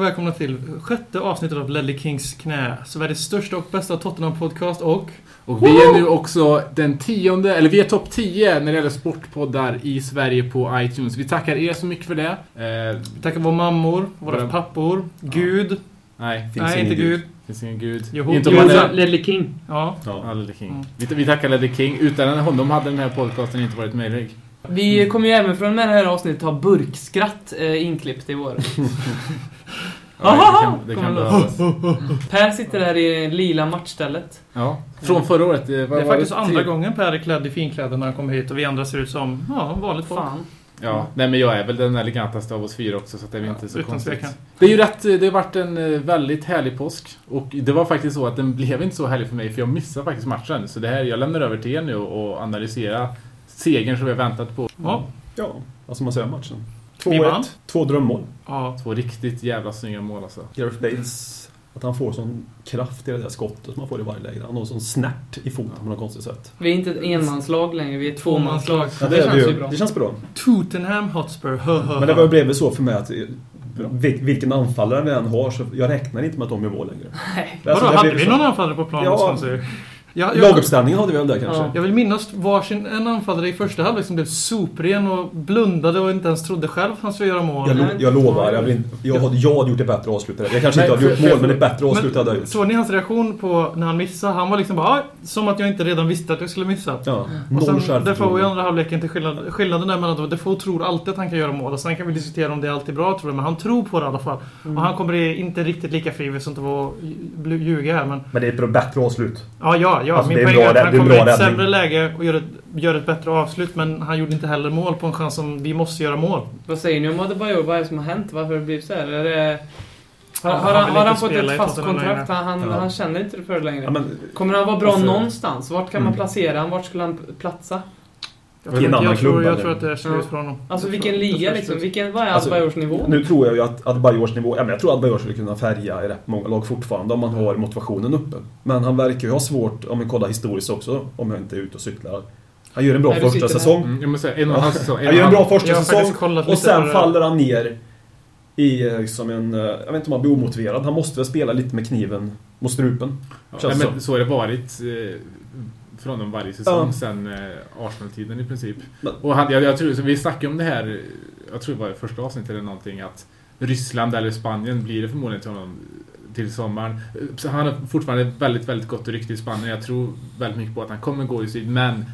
Och välkomna till sjätte avsnittet av Ledley Kings knä. Sveriges största och bästa Tottenham-podcast och... Och vi är nu också den tionde, eller vi är topp 10 när det gäller sportpoddar i Sverige på iTunes. Vi tackar er så mycket för det. Eh, Vi tackar våra mammor, våra Våra- pappor, Gud. nej, Finns Nej, inte Gud. finns ingen gud. Jo, inte jo, är... Ledley King. Ja. Ja. Ja, Ledley King. Mm. Vi, vi tackar Ledley King. Utan honom hade den här podcasten inte varit möjlig. Vi kommer ju även från det här avsnittet ha burkskratt eh, inklippt i vår. Ja, det kan, det kan. Per sitter där i lila matchstället. Ja, från förra året. Det, Det var är faktiskt andra tre- gången Per är klädd i finkläder när han kommer hit och vi andra ser ut som, ja, vanligt folk. Fan. Ja, nej men jag är väl den elegantaste av oss fyra också så det är Ja, inte så konstigt. tvekan. Det är ju rätt, det har varit en eh, väldigt härlig påsk. Och det var faktiskt så att den blev inte så härlig för mig för jag missade faktiskt matchen. Så det här, jag lämnar över till er nu och analysera segern som vi har väntat på. Ja. Ja, vad ska man säga om matchen? Vi vann. 2-1, två drömmål. ja. Två riktigt jävla snygga mål alltså. Gareth Bales, att han får sån kraft i det där skottet som han får i varje läge. Han har sån snärt i foten på något konstigt sätt. Vi är inte ett enmanslag längre, vi är ett tvåmanslag. Tvåmanslag. det, känns ju bra. Det känns bra. Tottenham Hotspur, hö, hö, Men det var- blev väl så för mig att vil- vilken anfallare vi än har så jag räknar inte med att de gör mål längre. Nej. Alltså, Vadå, det hade vi så- någon anfallare på plan Ja. Ja, jag, Laguppställningen hade vi väl där kanske? Ja. jag vill minnas varsin en anfallare i första halvlek som blev sopren och blundade och inte ens trodde själv att han skulle göra mål. Jag, lo jag lovar, jag, inte, jag, hade, jag hade gjort ett bättre avslut. Jag kanske inte Nej, hade gjort mål, men ett bättre avslut hade jag gjort. Såg ni hans reaktion på när han missade? Han var liksom bara "Ah, som att jag inte redan visste att jag skulle missa. Ja, Och sen Defoe i andra halvleken till skillnad, skillnaden där mellan att Defoe tror alltid att han kan göra mål och sen kan vi diskutera om det är alltid bra tror jag, men han tror på det i alla fall. Mm. Och han kommer inte riktigt lika fri, vi ska inte vara bl- ljuga här men... Men det är ett bättre avslut. Ja, ja, ja. Alltså, Min det är poäng är att han kommer i ett räddning. sämre läge och gör ett, gör ett bättre avslut men han gjorde inte heller mål på en chans som vi måste göra mål. Vad säger ni om Adebayor? Vad är det som har hänt? Varför har det blivit så här? Är det... Har, Ja, har, han han, har han fått ett fast kontrakt? längre. Han, Ja. han känner inte det för det längre. Ja, men, Kommer han vara bra Varför- någonstans? Vart kan man Mm. placera honom? Vart skulle han platsa? Jag, I en tror, annan jag, tror, klubb, jag eller? tror att det är slut för honom. Alltså vilken liga liksom? Vilken, vad är Alltså, Adebayors nivå? Nu tror jag ju att Adebayors nivå, ja, men jag tror Adebayor skulle kunna färga i rätt många lag fortfarande om man har motivationen uppe. Men han verkar ju ha svårt, om vi kollar historiskt också, om jag inte är ute och cyklar. Han gör en bra Nej, första säsong. Mm, säga, en och en halv säsong. Han gör en bra första säsong och sen faller han ner i eh, som en, eh, jag vet inte om han blir omotiverad. Han måste väl spela lite med kniven mot strupen. Ja, men så har det varit eh, från dem varje säsong Ja. sen eh, Arsenal-tiden i princip. Men- Och han, jag, jag tror, så vi snackade om det här, jag tror det var i första avsnittet eller någonting, att Ryssland eller Spanien blir det förmodligen till honom till sommaren. Så han har fortfarande väldigt, väldigt gott rykte i Spanien. Jag tror väldigt mycket på att han kommer gå i syd, men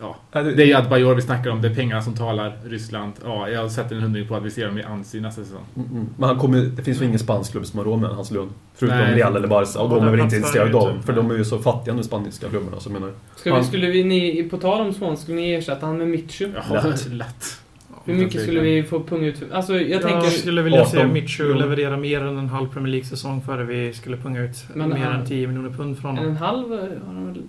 ja, det är ju Adebayor vi snackar om, det är pengarna som talar, Ryssland. Ja, jag sätter en hundring på att vi ser dem i Ansi nästa säsong. Mm, mm. Men han kommer, det finns ju ingen spansk klubb som har råd med hans lön. Förutom Nej. Real eller Barca. Och de är väl inte intresserade av inte. För de är ju så fattiga nu, spanska klubbarna. Så jag menar, Ska vi, skulle vi, ni, på tal om Swan, skulle ni ersätta han med Mitchu? Ja, Lätt. lätt. Hur mycket skulle vi få punga ut för? Alltså jag Jag tänker... skulle vilja se 18 Mitchu miljoner. leverera mer än en halv Premier League-säsong före vi skulle punga ut Men mer han- än 10 miljoner pund från En, honom. en halv eh, har han väl...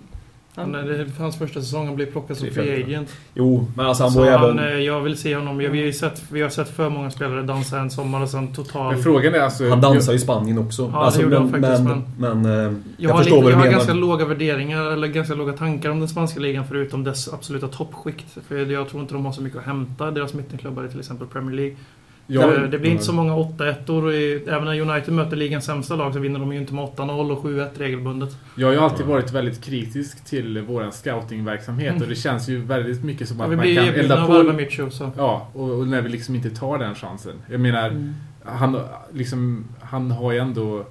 Han, Han, det är hans första säsong, han blev plockad som Det free agent. jo, men alltså han Så var han, även... eh, jag vill se honom. Jag, vi, har sett, vi har sett för många spelare dansa en sommar och sen total... Men frågan är alltså... Han dansar ju i Spanien också. det alltså, gjorde men, han faktiskt, men, men, eh, Jag, jag, har, förstår lite, vad jag du har menar. ganska låga värderingar, eller ganska låga tankar om den spanska ligan förutom dess absoluta toppskikt. För jag tror inte de har så mycket att hämta, deras mittenklubbar i till exempel Premier League. Ja, det, det blir inte så många 8-1 och i- Även när United möter ligans sämsta lag så vinner de ju inte med 8-0 och 7-1 regelbundet. Jag har ju alltid varit väldigt kritisk till vår scoutingverksamhet och det känns ju väldigt mycket som Ja, att vi man kan elda på... Mitchell så... Ja, och, och när vi liksom inte tar den chansen. Jag menar, Mm. han, liksom, han har ju ändå...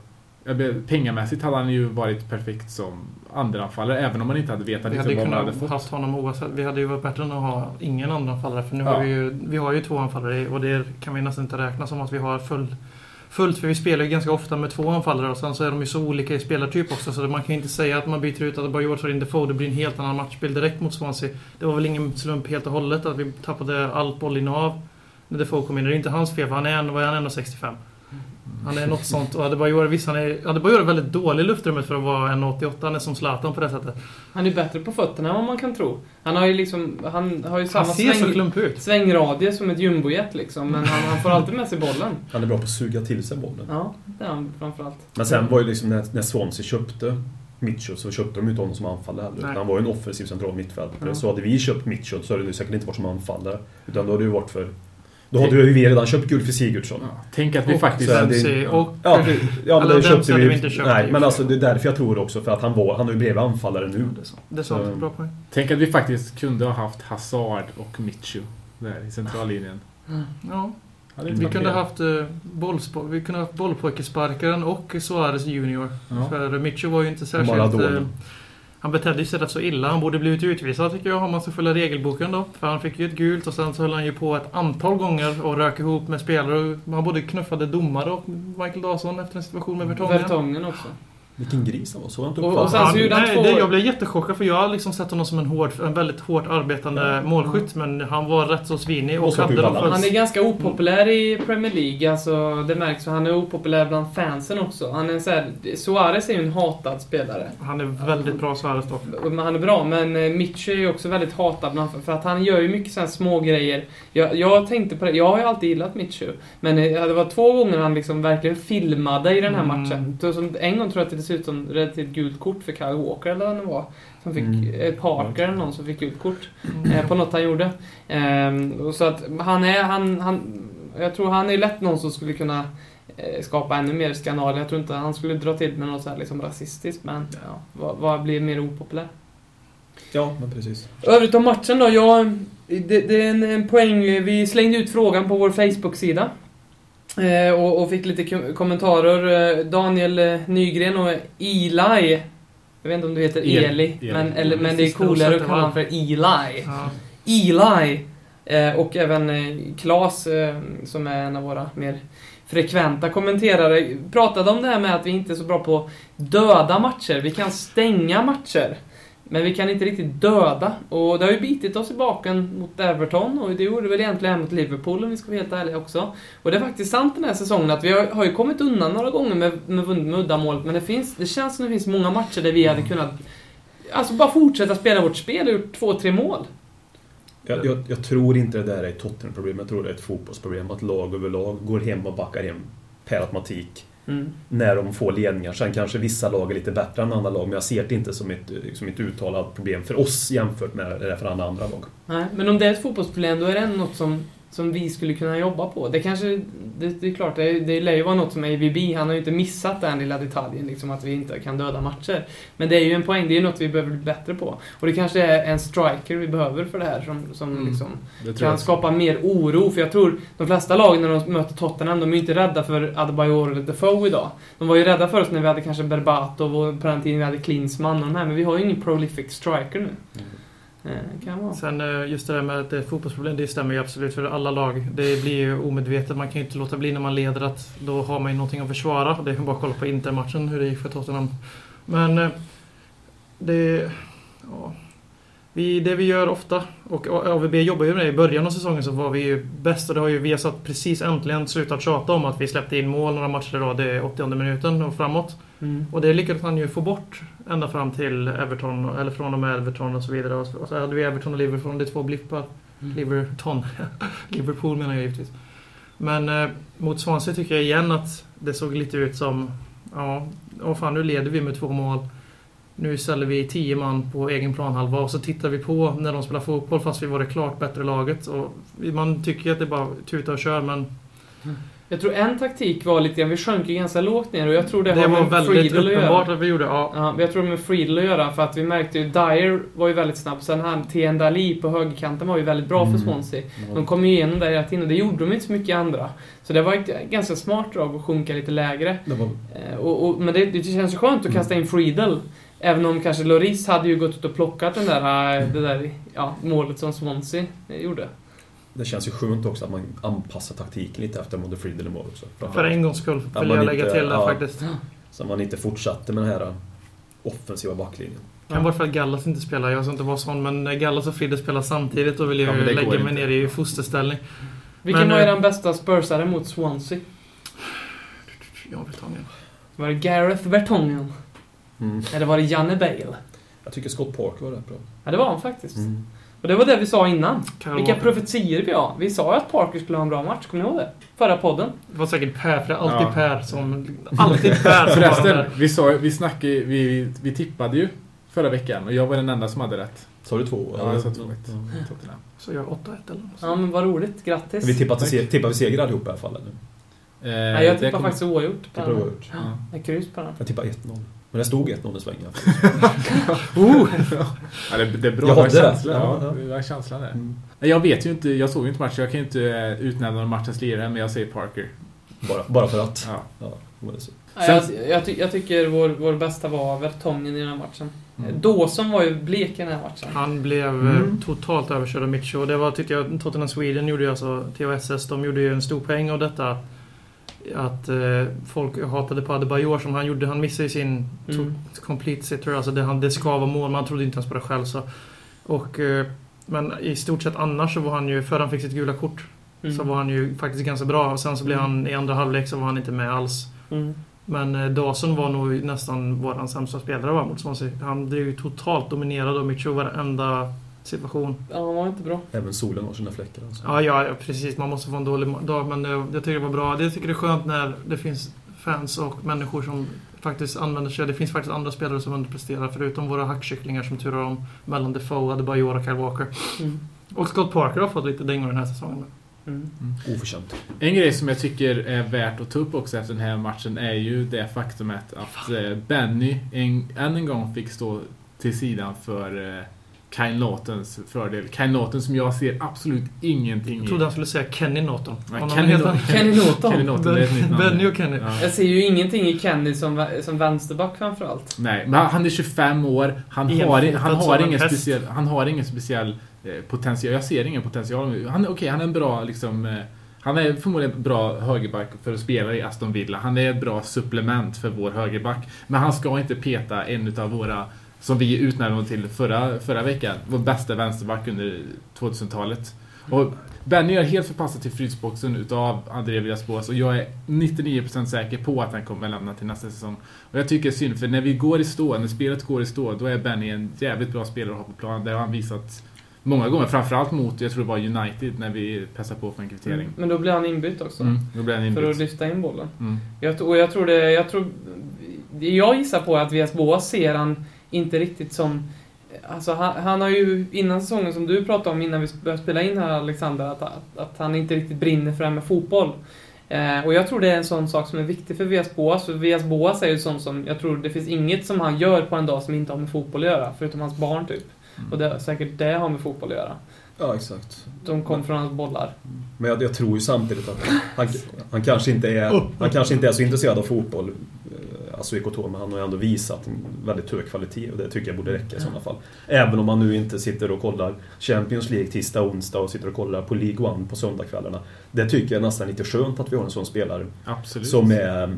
Pengamässigt hade han ju varit perfekt som andraanfallare även om man inte hade vetat Vi hade liksom, vad man hade fått. haft honom oavsett. Vi hade ju varit bättre än att ha ingen andra anfallare. För nu Ja. har vi ju, vi har ju två anfallare och det kan vi nästan inte räkna som att vi har full, fullt. För vi spelar ju ganska ofta med två anfallare och sen så är de ju så olika i spelartyp också. Så man kan ju inte säga att man byter ut Adebayor och in Defoe. Det blir en helt annan matchbild direkt mot Swansea. Det var väl ingen slump helt och hållet att vi tappade allt bollinnehav när Defoe kom in. Det är inte hans fel för han är, en, vad är han, 1,65. Han är något sånt. Och Adebayor, visst han är, Adebayor är väldigt dålig i luftrummet för att vara 1,88. Han är som Zlatan på det sättet. Han är bättre på fötterna än vad man kan tro. Han har ju liksom... Han har ju Han samma ser så sväng, klumpig ut. svängradie som ett jumbojet liksom. Men han, han får alltid med sig bollen. Han är bra på att suga till sig bollen. Ja, det är han framförallt. Men sen var ju liksom när, när Swansea köpte Mitchell så köpte de inte honom som anfallare heller. Nej. Han var ju en offensiv central mittfältare. Ja. Så hade vi köpt Mitchell så hade det säkert inte varit som anfallare. Utan då hade det ju varit för Då hade ju vi redan köpt guld för Sigurdsson. Ja, tänk att vi Och faktiskt... så är det- Dempsey och... Ja, ja men det köpte vi vi inte köpt Nej, men alltså det är därför jag tror också. För att han var, han är ju bredvid anfallare nu. Det är sant. Det är sant. Så- Bra poäng. Tänk att vi faktiskt kunde ha haft Hazard och Michu där i centrallinjen. Ja. Hade inte Vi kunde haft, eh, bollspo- vi kunde haft bollpojkesparkaren och Suarez junior. Ja. För Mitcho var ju inte särskilt... Maradona. Han betedde sig rätt så illa. Han borde blivit utvisad tycker jag om man ska följa regelboken då. För han fick ju ett gult och sen så höll han ju på ett antal gånger och rök ihop med spelare. Han både knuffade domare och Michael Dawson efter en situation med Vertongen. Vertongen också. Vilken gris han var. Så har jag inte Och- och uppfattat. sen så gjorde han nej, två- det, jag blev jättechockad för jag har liksom sett honom som en, hård, en väldigt hårt arbetande målskytt. Men han var rätt så svinig och ha hade. Han är ganska opopulär i Premier League, alltså det märks för han är opopulär bland fansen också. Han är så här, Suarez är ju en hatad spelare. Han är väldigt bra Suarez dock. Han är bra, men eh, Mitch är ju också väldigt hatad bland, för att han gör ju mycket sådana små grejer. Jag, jag tänkte på det, jag har ju alltid gillat Mitchu. Men eh, det var två gånger han liksom verkligen filmade i den här Mm. matchen. Så En gång tror jag att det dessutom ett gult kort för Kyle Walker eller vad det var. Som fick, Mm. eh, Parker eller någon som fick gult kort. Eh, på något han gjorde. Och så att han är, han, han, jag tror han är lätt någon som skulle kunna eh, skapa ännu mer skandaler. Jag tror inte han skulle dra till med något så här liksom rasistiskt, men ja, vad, vad blir mer opopulär? Ja, men precis. Övrigt om matchen då, jag, det, det är en, en poäng. Vi slängde ut frågan på vår Facebook-sida. Eh, och, och fick lite kom- kommentarer. Eh, Daniel eh, Nygren och Eli. Jag vet inte om du heter El- Eli, Eli. men, eller, men det är coolare att kalla honom för Eli. Ja. Eli. Och även Klas, som är en av våra mer frekventa kommenterare, pratade om det här med att vi inte är så bra på döda matcher. Vi kan stänga matcher. Men vi kan inte riktigt döda. Och det har ju bitit oss i baken mot Everton och det gjorde väl egentligen här mot Liverpool om vi ska vara helt ärliga också. Och det är faktiskt sant den här säsongen att vi har, har ju kommit undan några gånger med, med, med uddamålet men det, finns, det känns som det finns många matcher där vi hade kunnat Alltså bara fortsätta spela vårt spel och gjort två, tre mål. Jag, jag, jag tror inte det där är ett Tottenham-problem. Jag tror det är ett fotbollsproblem. Att lag överlag går hem och backar hem per automatik. Mm. När de får ledningar. Sen kanske vissa lag är lite bättre än andra lag. Men jag ser det inte som ett, som ett uttalat problem för oss jämfört med det för alla andra lag. Nej, men om det är ett fotbollsproblem då är det ändå något som, som vi skulle kunna jobba på. Det kanske, det, det är klart, det, det lär ju vara något som AVB, han har ju inte missat den lilla detaljen, liksom att vi inte kan döda matcher. Men det är ju en poäng, det är ju något vi behöver bli bättre på. Och det kanske är en striker vi behöver för det här som, som Mm. liksom kan skapa mer oro. För jag tror de flesta lag när de möter Tottenham, de är ju inte rädda för Adebayor eller Defoe idag. De var ju rädda för oss när vi hade kanske Berbatov och på den tiden vi hade Klinsmann och de här, men vi har ju ingen prolific striker nu. Eh, Eh, kan vara. Sen eh, just det där med att det är ett fotbollsproblem, det stämmer ju absolut för alla lag. Det blir ju omedvetet, man kan ju inte låta bli när man leder att då har man ju någonting att försvara. Det är bara att kolla på Inter-matchen hur det gick för Tottenham. Men eh, det... Ja, vi, det vi gör ofta, och AVB jobbar ju med det i början av säsongen så var vi ju bäst och det har ju Viasat precis äntligen slutat tjata om att vi släppte in mål några matcher idag. Det är 80 minuten och framåt. Mm. Och det lyckades han ju få bort ända fram till Everton, eller från och med Everton och så vidare. Och så, hade vi Everton och Liverpool, det är två blippar. Mm. Liverton. Liverpool menar jag givetvis. Men eh, mot Swansea tycker jag igen att det såg lite ut som, ja, åh fan nu leder vi med två mål. Nu ställer vi tio man på egen planhalva och så tittar vi på när de spelar fotboll fast vi var det klart bättre laget. Och man tycker att det bara tuta och kör men Jag tror en taktik var lite grann, vi sjönk ju ganska lågt ner och jag tror det, det, har var med väldigt Friedel att uppenbart göra. att vi gjorde. Ja, Ja, jag tror det med Friedel att göra för att vi märkte ju Dyer var ju väldigt snabb. Sen han, Tien Dali på högerkanten var ju väldigt bra för Mm. Swansea. De kom ju igenom där hela tiden och det gjorde de inte så mycket andra. Så det var ett ganska smart drag att sjunka lite lägre. Det var, Eh, Och, och, men det, det känns ju skönt att kasta in Friedel. Även om kanske Loris hade ju gått ut och plockat den där, eh, det där ja, målet som Swansea gjorde. Det känns ju skönt också att man anpassar taktiken lite efter Mode Friedel mål också. för en gångs skull vill man jag lägga inte- till det ja. faktiskt. Så man inte fortsatte med den här offensiva backlinjen. Kan vara för att Gallas inte spelar. Jag ska inte vara sån, men Gallas och Friede spelar samtidigt då vill jag Ja, men lägga mig inte. ner i fosterställning. Vilken Men, var eh, er bästa spursare mot Swansea? Jag vill ta ner. Var det Gareth Vertongen? Mm. Eller var det Janne Bale? Jag tycker Scott Parker var rätt bra. Ja, det var han faktiskt. Mm. Och det var det vi sa innan. Kyle Vilka Walker. profetier vi har. Vi sa ju att Parker skulle ha en bra match, kommer ni ihåg det? Förra podden. Det var säkert Per, för det är alltid Ja. Per som... Alltid Per som Förresten, vi, sa, vi, snackade, vi, vi tippade ju förra veckan och jag var den enda som hade rätt. Sa du två? Ja, jag sa 2-1. Ja. Tottenham. Så jag 8-1 eller något. Ja, men vad roligt. Grattis. Vi Tack. se, tippar vi seger allihop i alla fall? Eller? Eh, Nej, jag det tippar faktiskt oavgjort den. oavgjort. Ja. Med kryss på den. Jag tippar 1-0. Men det stod 1-0 i svängen. Ja, det, det är bra. Jag hade det. känslan. Ja, Ja, det var känslan där. Mm. Jag vet ju inte, jag såg ju inte matchen, jag kan ju inte eh, utnämna någon matchens lirare, men jag säger Parker. Bara, bara för att. Ja. Ja, jag, jag, ty- jag tycker vår, vår bästa var Vertongen i den här matchen. Mm. Dawson var ju blek i den här matchen. Han blev Mm. eh, totalt överkörd av Mitchell. Och det var, tyckte jag, Tottenham Sweden gjorde ju alltså, THSS, de gjorde ju en stor poäng av detta. Att eh, folk hatade på Adebayor som han gjorde. Han missade ju sin Mm. complete sitter. Alltså det, han, det ska vara mål, man trodde inte ens på det själv. Så. Och, eh, men i stort sett annars så var han ju, före han fick sitt gula kort, Mm. så var han ju faktiskt ganska bra. Och sen så blev Mm. han, i andra halvlek så var han inte med alls. Mm. Men eh, Dawson var nog nästan vår sämsta spelare va, mot Swansea. Han blev ju totalt dominerad av Mitchell varenda situation. Ja, han var inte bra. Även solen har sina fläckar. Alltså. Ja, ja, ja, precis. Man måste få en dålig dag, men eh, jag tycker det var bra. Jag tycker det är skönt när det finns fans och människor som faktiskt använder sig. Det finns faktiskt andra spelare som underpresterar, förutom våra hackkycklingar som turar om mellan Defoe, Adebayor och Kyle Walker. Mm. Och Scott Parker har fått lite dängor den här säsongen. Mm. Oförtjänt. En grej som jag tycker är värt att ta upp också efter den här matchen är ju det faktumet att eh, Benny en, än en gång fick stå till sidan för eh, Kyle Naughtons fördel. Kyle Naughton som jag ser absolut ingenting Jag i. trodde han skulle säga Kenny Norton. Nej, Kenny Norton. Kenny Norton. Kenny det namn. Benny och Kenny. Ja. Jag ser ju ingenting i Kenny som, som vänsterback framförallt. Nej, men han är 25 år. Han har, han har, en ingen, speciell, han har ingen speciell eh, potential. Jag ser ingen potential. Han, okej, han är en bra liksom... Eh, han är förmodligen en bra högerback för att spela i Aston Villa. Han är ett bra supplement för vår högerback. Men han ska inte peta en av våra, som vi utnämnde till förra, förra veckan, vår bästa vänsterback under 2000-talet. Och Benny är helt förpassad till frysboxen utav André Villas-Boas och jag är 99% säker på att han kommer lämna till nästa säsong. Och jag tycker det är synd, för när vi går i stå, när spelet går i stå, då är Benny en jävligt bra spelare att ha på plan. Det har han visat många gånger, framförallt mot, jag tror det var United, när vi pressade på för en kvittering. Men då blir han inbytt också. Mm, då blev han För att inbytt. lyfta in bollen. Mm. Jag, och jag tror det, jag tror... Jag gissar på att VS Boas ser han inte riktigt som... Alltså han, han har ju innan säsongen, som du pratade om innan vi började spela in här Alexander, att, att, att han inte riktigt brinner för det här med fotboll. Eh, och jag tror det är en sån sak som är viktig för VS Boas. För VS Boas är ju sån som, jag tror det finns inget som han gör på en dag som inte har med fotboll att göra, förutom hans barn typ. Mm. Och det, säkert det har med fotboll att göra. Ja, exakt. De kom från hans bollar. Men jag, jag tror ju samtidigt att han, han, kanske inte är, han kanske inte är så intresserad av fotboll, alltså men han har ju ändå visat en väldigt hög kvalitet och det tycker jag borde räcka i sådana fall. Även om man nu inte sitter och kollar Champions League tisdag och onsdag och sitter och kollar på League One på söndagskvällarna. Det tycker jag nästan lite skönt att vi har en sån spelare Absolut. som är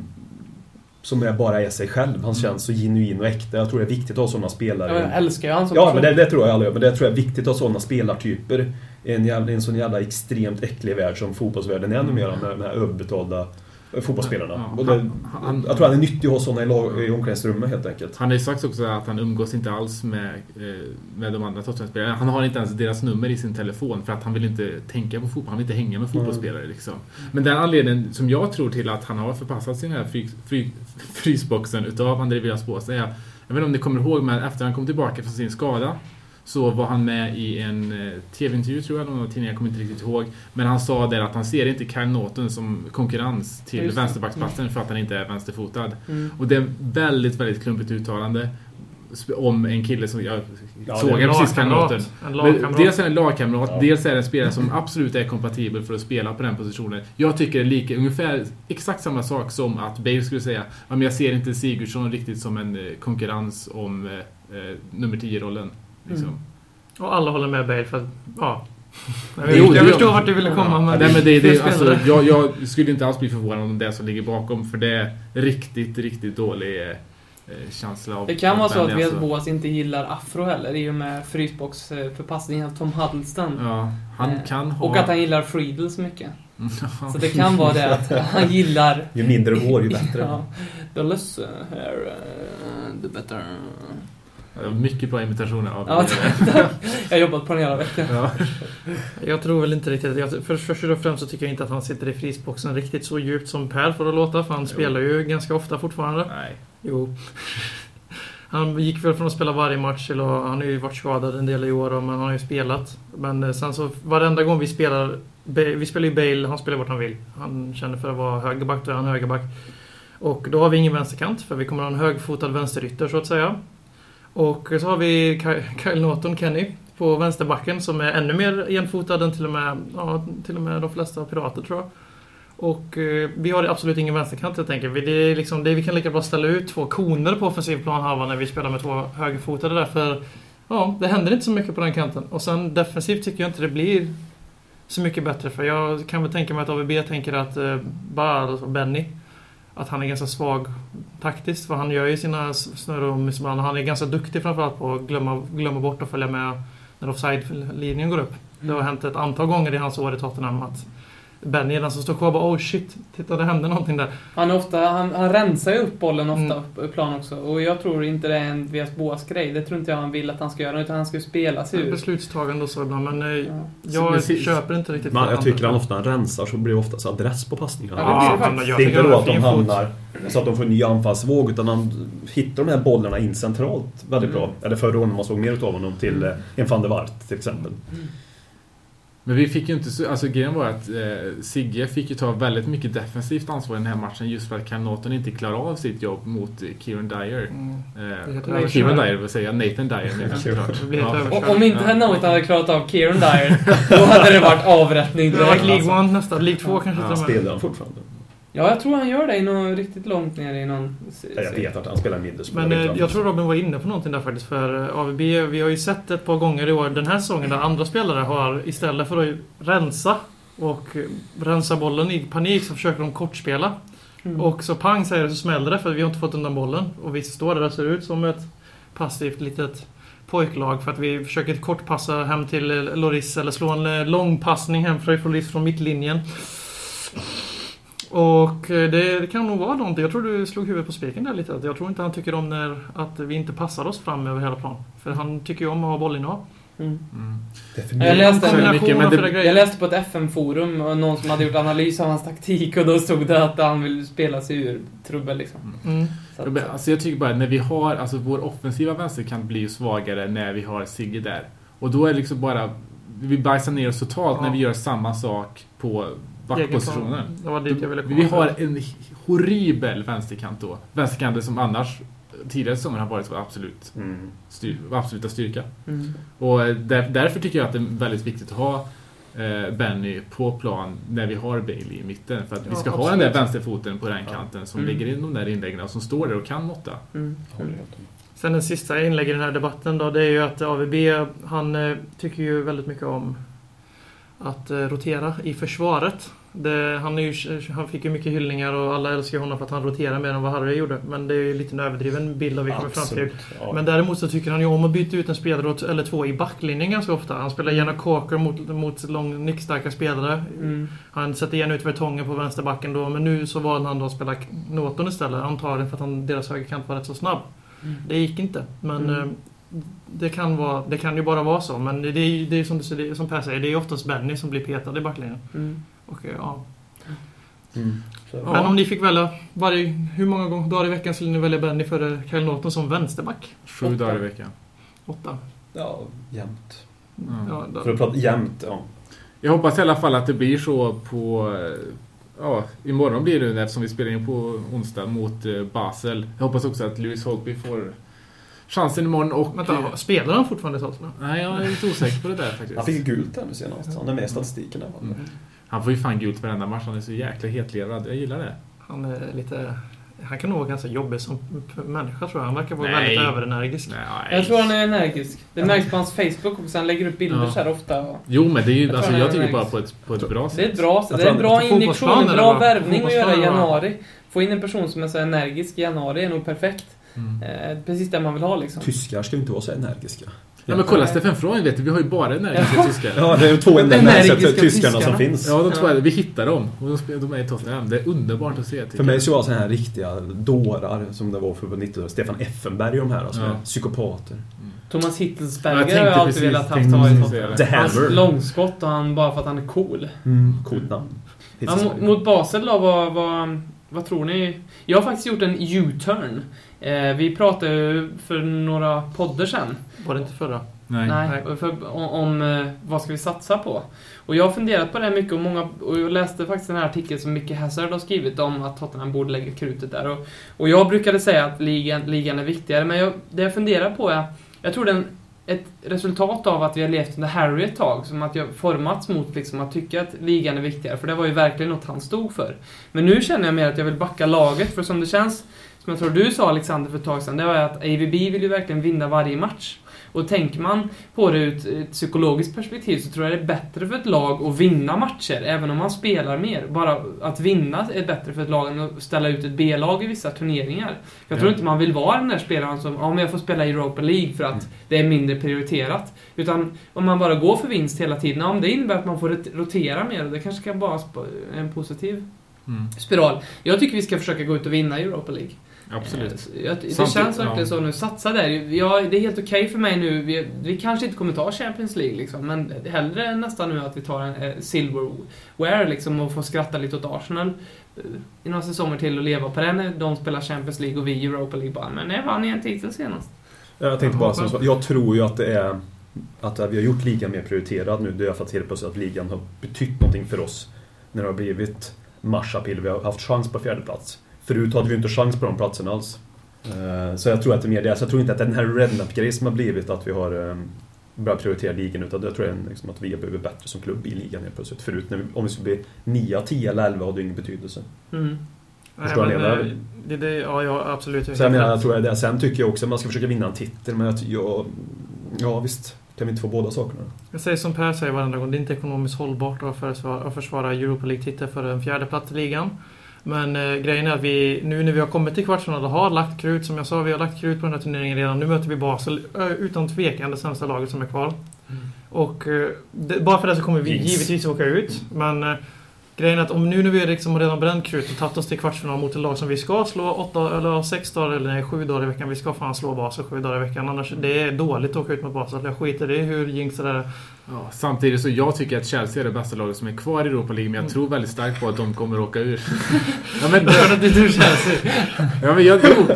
som är bara är sig själv. Han känns så genuin och äkta. Jag tror det är viktigt att ha sådana spelare. Jag älskar ju han som Ja, person. men det, det tror jag alla gör. Men det tror jag är viktigt att ha sådana spelartyper en, jävla, en sån jävla extremt äcklig värld som fotbollsvärlden är numera med de här överbetalda fotbollsspelarna. Ja, och det, han- jag tror han är nyttig ha sådana i, lag- i omklädningsrummet helt enkelt. Han har ju sagt också att han umgås inte alls med, eh, med de andra Tottenham-spelarna. Han har inte ens deras nummer i sin telefon för att han vill inte tänka på fotboll. Han vill inte hänga med fotbollsspelare. Liksom. Men den anledningen som jag tror till att han har förpassat sin här fry, fry, frysboxen utav André Villas-Boas är, jag vet inte om ni kommer ihåg, men efter han kom tillbaka från sin skada så var han med i en eh, TV-intervju tror jag, någon tidning, jag kommer inte riktigt ihåg. Men han sa där att han ser inte Kyle Naughton som konkurrens till Just vänsterbacksplatsen för att han inte är vänsterfotad. Mm. Och det är väldigt, väldigt klumpigt uttalande om en kille som jag Ja, såg precis kamraten. Dels är det en lagkamrat, Ja. dels är det en spelare som absolut är kompatibel för att spela på den positionen. Jag tycker det är lika, ungefär exakt samma sak som att Bale skulle säga men jag ser inte Sigurdsson riktigt som en eh, konkurrens om eh, eh, nummer 10-rollen. Liksom. Mm. Och alla håller med Bale för att, ja. Jag, Jo, vet, jag förstår vart du ville komma Ja, men... nej, men det, det, alltså, jag, jag skulle inte alls bli förvånad om det är det som ligger bakom, för det är riktigt, riktigt dålig eh, känsla av Det kan vara så att alltså. Boas inte gillar afro heller i och med frysboxförpassningen av Tom Huddleston. Ja, han Eh, kan ha... Och att han gillar Friedel så mycket. Ja. Så det kan vara det att han gillar... Ju mindre hår, ju bättre. Ja, the less hair, uh, the better. Ja, Mycket bra imitationer av Ja, jag har jobbat på den hela veckan. ja. Jag tror väl inte riktigt... Jag, för, först och främst så tycker jag inte att han sitter i frysboxen riktigt så djupt som Per får det låta. För han Jo. spelar ju ganska ofta fortfarande. Nej. Jo. Han gick väl från att spela varje match till att, Han har ju varit skadad en del i år men han har ju spelat. Men eh, sen så varenda gång vi spelar... Vi spelar ju Bale, han spelar vart han vill. Han känner för att vara högerback, då är han högerback. Och då har vi ingen vänsterkant för vi kommer ha en högfotad vänsterytter så att säga. Och så har vi Kyle Norton, Kenny, på vänsterbacken som är ännu mer enfotad än till och med, ja, till och med de flesta pirater tror jag. Och eh, vi har absolut ingen vänsterkant helt enkelt. Vi- Det är liksom, det, vi kan lika bra ställa ut två koner på offensiv planhalva när vi spelar med två högerfotade där. För ja, det händer inte så mycket på den kanten. Och sen defensivt tycker jag inte det blir så mycket bättre. För jag kan väl tänka mig att AVB tänker att eh, bara alltså Benny att han är ganska svag taktiskt. För han gör ju sina s- snurr och miss ibland. Han är ganska duktig framförallt på att glömma, glömma bort och följa med när offside-linjen går upp. Det har hänt ett antal gånger i hans år i Tottenham att Benny är den som står kvar och bara oh shit, titta det hände någonting där. Han, är ofta, han, han rensar ju upp bollen ofta Mm. i plan också. Och jag tror inte det är en Vias Boas grej. Det tror inte jag han vill att han ska göra. Utan han ska ju spela sig ur. Beslutstagande och så ibland men eh, Ja. jag Men si- köper inte riktigt för jag tycker han ofta när han rensar så blir det oftast adress på passningarna. Ja, det det jag Det är inte då att de hamnar så att de får en ny anfallsvåg utan han hittar de här bollarna in centralt väldigt Mm. bra. Eller förra året man såg mer utav honom till eh, en van der Waart till exempel. Men vi fick ju inte så, alltså grejen var att eh, Sigge fick ju ta väldigt mycket defensivt ansvar i den här matchen just för att Norton inte klarade av sitt jobb mot eh, Kieran Dyer. Mm. Eh. Kieran Dyer vill säga, Nathan Dyer menar jag om inte Ja. Hade klarat av Kieran Dyer, då hade det varit avrättning Det har varit direkt. League Alltså. One nästan, League 2 kanske Ja, till och med. Spelar han fortfarande? Ja, jag tror han gör det i någon, riktigt långt ner i någon... Ja, jag vet att han spelar mindre spel. Men eh, jag tror Robin var inne på någonting där faktiskt. För eh, AVB, vi har ju sett ett par gånger i år den här säsongen där andra spelare har istället för att rensa och rensa bollen i panik så försöker de kortspela. Mm. Och så pang säger det så smäller det för vi har inte fått undan bollen. Och vi står där och ser ut som ett passivt litet pojklag för att vi försöker kortpassa hem till eh, Loris eller slå en långpassning hem från Loris från mittlinjen. Och eh, det, det kan nog vara någonting. Jag tror du slog huvudet på spiken där lite. Jag tror inte han tycker om när, att vi inte passar oss fram över hela plan. För han tycker ju om att ha bollinnehav. Mm. Mm. Jag läste- mycket, men av det-. Jag läste på ett FM-forum och någon som hade gjort analys av hans taktik och då stod det att han vill spela sig ur trubbel liksom. Mm. Så Ja, men, att, Alltså jag tycker bara när vi har, alltså vår offensiva vänsterkant blir ju svagare när vi har Sigge där. Och då är det liksom bara, vi bajsar ner oss totalt Ja. när vi gör samma sak på backpositionen. Det var dit jag ville komma. Vi har en horribel vänsterkant då. Vänsterkanten som annars tidigare säsonger har varit vår absolut, Mm. styr, absoluta styrka. mm. Och eh, där, därför tycker jag att det är väldigt viktigt att ha eh, Benny på plan när vi har Bailey i mitten. För att vi Ja, ska ha den där absolut. vänsterfoten på den kanten som Mm. lägger in de där inläggen och som står där och kan måtta. Mm. Sen den sista inlägget i den här debatten då, det är ju att AVB, han eh, tycker ju väldigt mycket om att rotera i försvaret. Det, han, är ju, han fick ju mycket hyllningar och alla älskar honom för att han roterar mer än vad Harry gjorde. Men det är ju lite en överdriven bild av vi kommer fram till. Ja. Men däremot så tycker han ju om att byta ut en spelare eller två i backlinjen ganska ofta. Han spelar gärna Corker mot, mot lång, nickstarka spelare. Mm. Han sätter gärna ut Vertongen på vänsterbacken då, men nu så valde han då att spela Norton istället. Antagligen för att han, deras högerkant var rätt så snabb. Mm. Det gick inte. Men Mm. Det, kan vara, det kan ju bara vara så. Men det är, ju- det är som, du, säger- som Per säger, det är oftast Benny som blir petad i backlinjen. Mm. Och, eh, ja. Mm. Så, Ja. Men om ni fick välja, varje, hur många gånger, dagar i veckan skulle ni välja Benny före Kyle Norton som vänsterback? Sju Åtta. dagar i veckan. Åtta. ja, jämnt. Mm. Ja, då- För att prata jämnt, ja. Jag hoppas i alla fall att det blir så på... eh, Ja, imorgon blir det eftersom vi spelar in på onsdag mot eh, Basel. Jag hoppas också att Lewis Holtby får chansen imorgon och... Vänta, spelar han fortfarande i Tottenham? Nej, jag är lite osäker på det där Han faktiskt. fick ju gult här nu senast. Han är med i statistiken. Där. Mm. Han får ju fan gult varenda match. Han är så jäkla hetlevrad. Jag gillar det. Han är lite... Han kan nog vara ganska jobbig som människa tror jag. Han verkar vara Nej. väldigt överenergisk. Nej. Jag tror han är energisk. Det märks på hans Facebook också. Han lägger upp bilder Ja. så här ofta. Jo, men det är ju... Jag alltså, han jag tycker bara på ett, på ett bra Det är sätt. ett bra, Jag det är en bra han- injektion, bra värvning att göra i januari. Få in en person som är så energisk i januari är nog perfekt. Mm. Eh, precis det man vill ha liksom. Tyskar ska ju inte vara så energiska. Ja, men kolla Stefan Freund, vet du. Vi har ju bara energiska Ja. tyskar. Ja, det är de två enda Energiska tyskarna tyskarna. som finns. Ja, de två, Ja. vi hittar dem. Och de, spelar, de är i Tottenham. Det är underbart att se. För mig så var så här riktiga dårar som det var för 90-talet. Stefan Effenberg och de här som Ja. psykopater. Thomas Ja, Hittelsberger jag har jag alltid precis- velat haft ha i Tottenham. The Hans Hammer. långskott och han bara för att han är cool. Mm, coolt namn. Ja, mot, mot Basel då, vad, vad, vad tror ni? Jag har faktiskt gjort en U-turn. Eh, vi pratade ju för några poddar sedan Var det inte förra? Nej. Nej, för, om, om eh, vad ska vi satsa på? Och jag har funderat på det mycket och, många, och jag läste faktiskt den här artikeln som Micke Hazard har skrivit om att Tottenham borde lägga krutet där. Och, och jag brukade säga att ligan, ligan är viktigare, men jag, det jag funderar på är, jag tror den ett resultat av att vi har levt under Harry ett tag, som att jag formats mot liksom att tycka att ligan är viktigare, för det var ju verkligen något han stod för. Men nu känner jag mer att jag vill backa laget, för som det känns, som jag tror du sa Alexander för ett tag sedan, det var att AVB vill ju verkligen vinna varje match. Och tänker man på det ur ett, psykologiskt perspektiv så tror jag det är bättre för ett lag att vinna matcher, även om man spelar mer. Bara att vinna är bättre för ett lag än att ställa ut ett B-lag i vissa turneringar. Jag tror Ja. inte man vill vara den där spelaren som, ja men jag får spela i Europa League för att det är mindre prioriterat. Utan om man bara går för vinst hela tiden, ja men det innebär att man får rot- rotera mer och det kanske kan vara en positiv Mm. spiral. Jag tycker vi ska försöka gå ut och vinna Europa League. Absolut. Eh, Jag, det Samtidigt, känns verkligen ja. så nu. Satsa där. Ja, det är helt okej för mig nu. Vi, vi kanske inte kommer ta Champions League liksom, men hellre nästan nu att vi tar en eh, silverware liksom och får skratta lite åt Arsenal eh, i några säsonger till och leva på det när de spelar Champions League och vi Europa League bara, men när vann ni en titel senast? Jag tänkte bara som så, jag tror ju att det är att vi har gjort ligan mer prioriterad nu. Det är för att helt plötsligt att ligan har betytt någonting för oss. När det har blivit marschapill, vi har haft chans på fjärde plats. Förut hade vi inte chans på de platserna alls. Eh, Så jag tror att det är mer det. Så jag tror inte att det är den här rednap-grejen som har blivit att vi har eh, börjat prioritera ligan. Utan jag tror är liksom att vi har blivit bättre som klubb i ligan helt plötsligt. Förut, när vi, om vi skulle bli 9, 10 eller 11 hade det ingen betydelse. Mm. Nej, men, Det- eh, det, det, ja, ja, absolut. Jag menar, jag tror jag det. Sen tycker jag också att man ska försöka vinna en titel. Men jag, jag, ja visst, kan vi inte få båda sakerna? Jag säger som Per säger varenda gång, det är inte ekonomiskt hållbart att försvara, att försvara Europa League-titel för en fjärde plats i ligan. Men eh, grejen är att vi, nu när vi har kommit till kvartsfinal och har lagt krut, som jag sa, vi har lagt krut på den här turneringen redan. Nu möter vi Basel, eh, utan tvekan det sämsta laget som är kvar. Och eh, det, bara för det så kommer vi Jinx. givetvis åka ut. Men eh, grejen är att om nu när vi liksom redan bränt krut och tagit oss till kvartsfinal mot ett lag som vi ska slå åtta eller sex dagar eller nej, sju dagar i veckan. Vi ska fan slå Basel sju dagar i veckan. Annars det är dåligt att åka ut mot Basel. Jag skiter i hur jinxade det är. Ja, samtidigt så jag tycker att Chelsea är det bästa laget som är kvar i Europa League, men jag tror väldigt starkt på att de kommer åka ur. ja, men, att det är du Chelsea. ja, men jag, jo,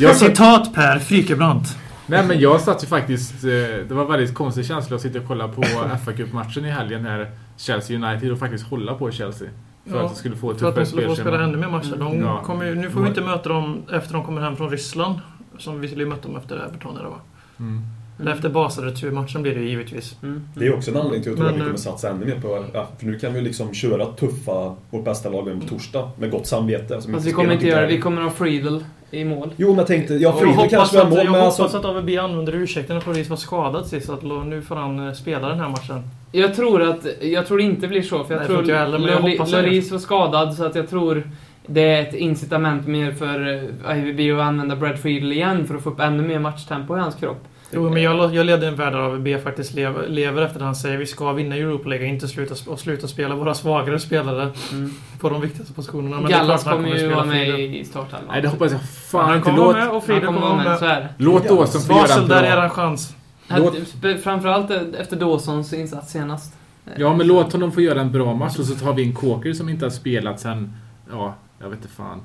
jag, Citat Per Frykebrant. nej, men jag satt ju faktiskt... eh, Det var väldigt konstig känsla att sitta och kolla på fa Cup-matchen i helgen här Chelsea United och faktiskt hålla på Chelsea. För Ja, att de skulle få ett För att de tuffare skulle få spela spelschema. ännu mer matcher. De Ja. kommer, ju- nu får vi inte möta dem efter de kommer hem från Ryssland. Som vi skulle möta dem efter Everton eller vad? Mm. Eller efter Basel-returmatchen blir det ju givetvis. Mm. Det är också en anledning till att jag tror att vi kommer satsa ännu mer på... Ja, för nu kan vi liksom köra tuffa, vårt bästa lag på torsdag med gott samvete. Fast vi kommer inte göra det. Vi kommer ha Friedel i mål. Jo, men jag tänkte... Ja, Friedel hoppas, kanske var att, mål, jag men hoppas alltså... att AVB använder ursäkten att Lloris var skadad sist. Att nu får han eh, spela den här matchen. Jag tror att, jag tror inte det blir så, för jag Nej, tror inte jag heller, men jag Lori- hoppas det. Lloris var skadad, så att jag tror det är ett incitament mer för eh, IVB att använda Brad Friedel igen för att få upp ännu mer matchtempo i hans kropp. Jo, men jag, jag leder en värld där AVB faktiskt lever, lever efter det han säger. Vi ska vinna Europa League, inte sluta, och sluta spela våra svagare spelare Mm. på de viktigaste positionerna. Men Gallas han kommer ju vara med i starthalvan. Nej, det hoppas jag Han fan inte. kommer vara Låt, med och Han Friedel kommer kommer vara med, så med. låt Dawson få göra en där är bra... er chans. Låt- Framförallt efter Dawsons insats senast. Ja, men låt honom få göra en bra match och så tar vi en Kåker som inte har spelat sen... Ja, jag vet inte fan.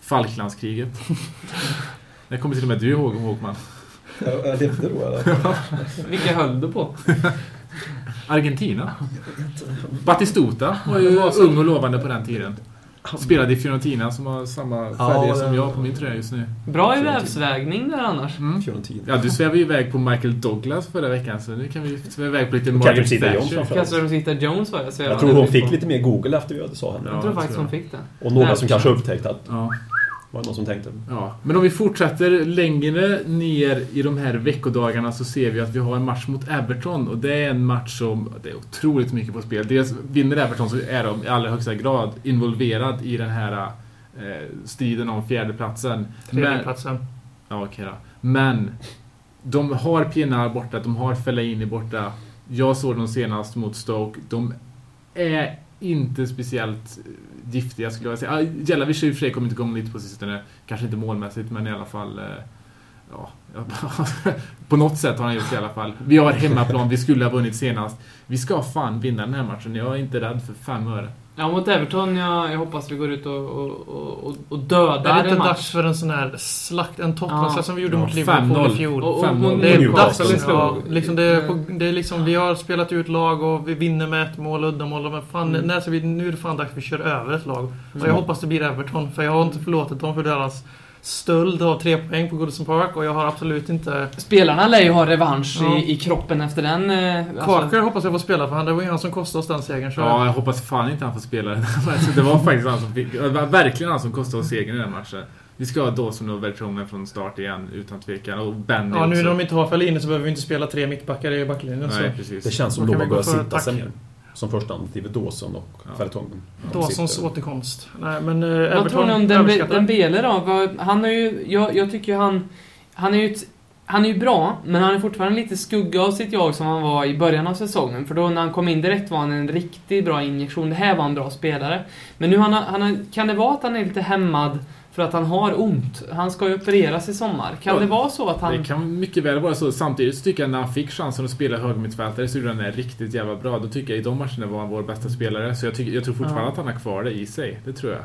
Falklandskriget. Det kommer till och med du ihåg, Håkman. Ja, är det efter då, eller? Vilka höll du på? Argentina. Batistuta var ju ung och lovande på den tiden. Spelade i Fiorentina som har samma färger Ja, som jag på min tröja just nu. Bra i vävsvägning där annars. Mm. Fiorentina. Ja, du svävade ju iväg på Michael Douglas förra veckan så nu kan vi sväva iväg på lite Margaret Thatcher. framförallt. Kanske de sitter Jones var jag Jag tror hon fick lite mer Google efter vi sa henne. Ja, Jag tror faktiskt hon jag. fick det. Och några Nej. som kanske har upptäckt att Ja. Var det någon som tänkte. Ja, men om vi fortsätter längre ner i de här veckodagarna så ser vi att vi har en match mot Everton och det är en match som det är otroligt mycket på spel. Dels vinner Everton så är de i allra högsta grad involverad i den här eh, striden om fjärdeplatsen. Men, Tredjeplatsen. ja, okej då. Men de har Pienaar borta, de har Fellaini borta. Jag såg dem senast mot Stoke. De är inte speciellt giftiga skulle jag säga. Ah, Jelavic i och för sig kommit igång lite på sistone. Kanske inte målmässigt men i alla fall. Eh, Ja, på något sätt har han gjort det i alla fall. Vi har hemmaplan, vi skulle ha vunnit senast. Vi ska fan vinna den här matchen. Jag är inte rädd för fem öre. Ja, mot Everton, jag, jag hoppas vi går ut och, och, och, och dödar Är det inte en match. dags för en sån här slakt, en Tottenham Ja. som vi gjorde Ja, mot Liverpool 5-0. i fjol? Och, och, 5-0. mot Det är dags. slog. Ja, liksom det, är på, det är liksom, vi har spelat ut lag och vi vinner med ett mål, uddamål. Men fan, Mm. när vi, nu är det fan dags att vi kör över ett lag. Så Mm. jag hoppas det blir Everton. För jag har inte förlåtit dem för deras stöld av tre poäng på Goodison Park. Och jag har absolut inte... Spelarna lär ju ha revansch Ja. i, i kroppen efter den. eh, Parker hoppas jag får spela för han. Det var ju han som kostade oss den segern. Så Ja, jag hoppas fan inte han får spela den. Det var faktiskt han som fick, det var verkligen han som kostade oss segern i den matchen. Vi ska ha Dawson och Vertonen från start igen, utan tvekan. Och Benny Ja, nu också. när de inte har Fellaini så behöver vi inte spela tre mittbackar i backlinjen. Nej, så. precis. Det känns som Då de har börjat sitta attack. Som första alternativet Dawson och Ja. Fertongen. Dawsons återkomst. Nej, men eh, Vad tror ni om. Dembele då? Han är ju, jag, jag tycker han... Han är ju ett, han är ju bra, men han är fortfarande lite skugga av sitt jag som han var i början av säsongen. För då när han kom in direkt var han en riktigt bra injektion. Det här var en bra spelare. Men nu han, har- han, har- kan det vara att han är lite hämmad för att han har ont? Han ska ju opereras i sommar. Kan Ja, det vara så att han... Det kan mycket väl vara så. Samtidigt tycker jag när han fick chansen att spela högermittfältare så gjorde han det riktigt jävla bra. Då tycker jag i de matcherna var han vår bästa spelare. Så jag, tycker, jag tror fortfarande Ja. att han har kvar det i sig. Det tror jag.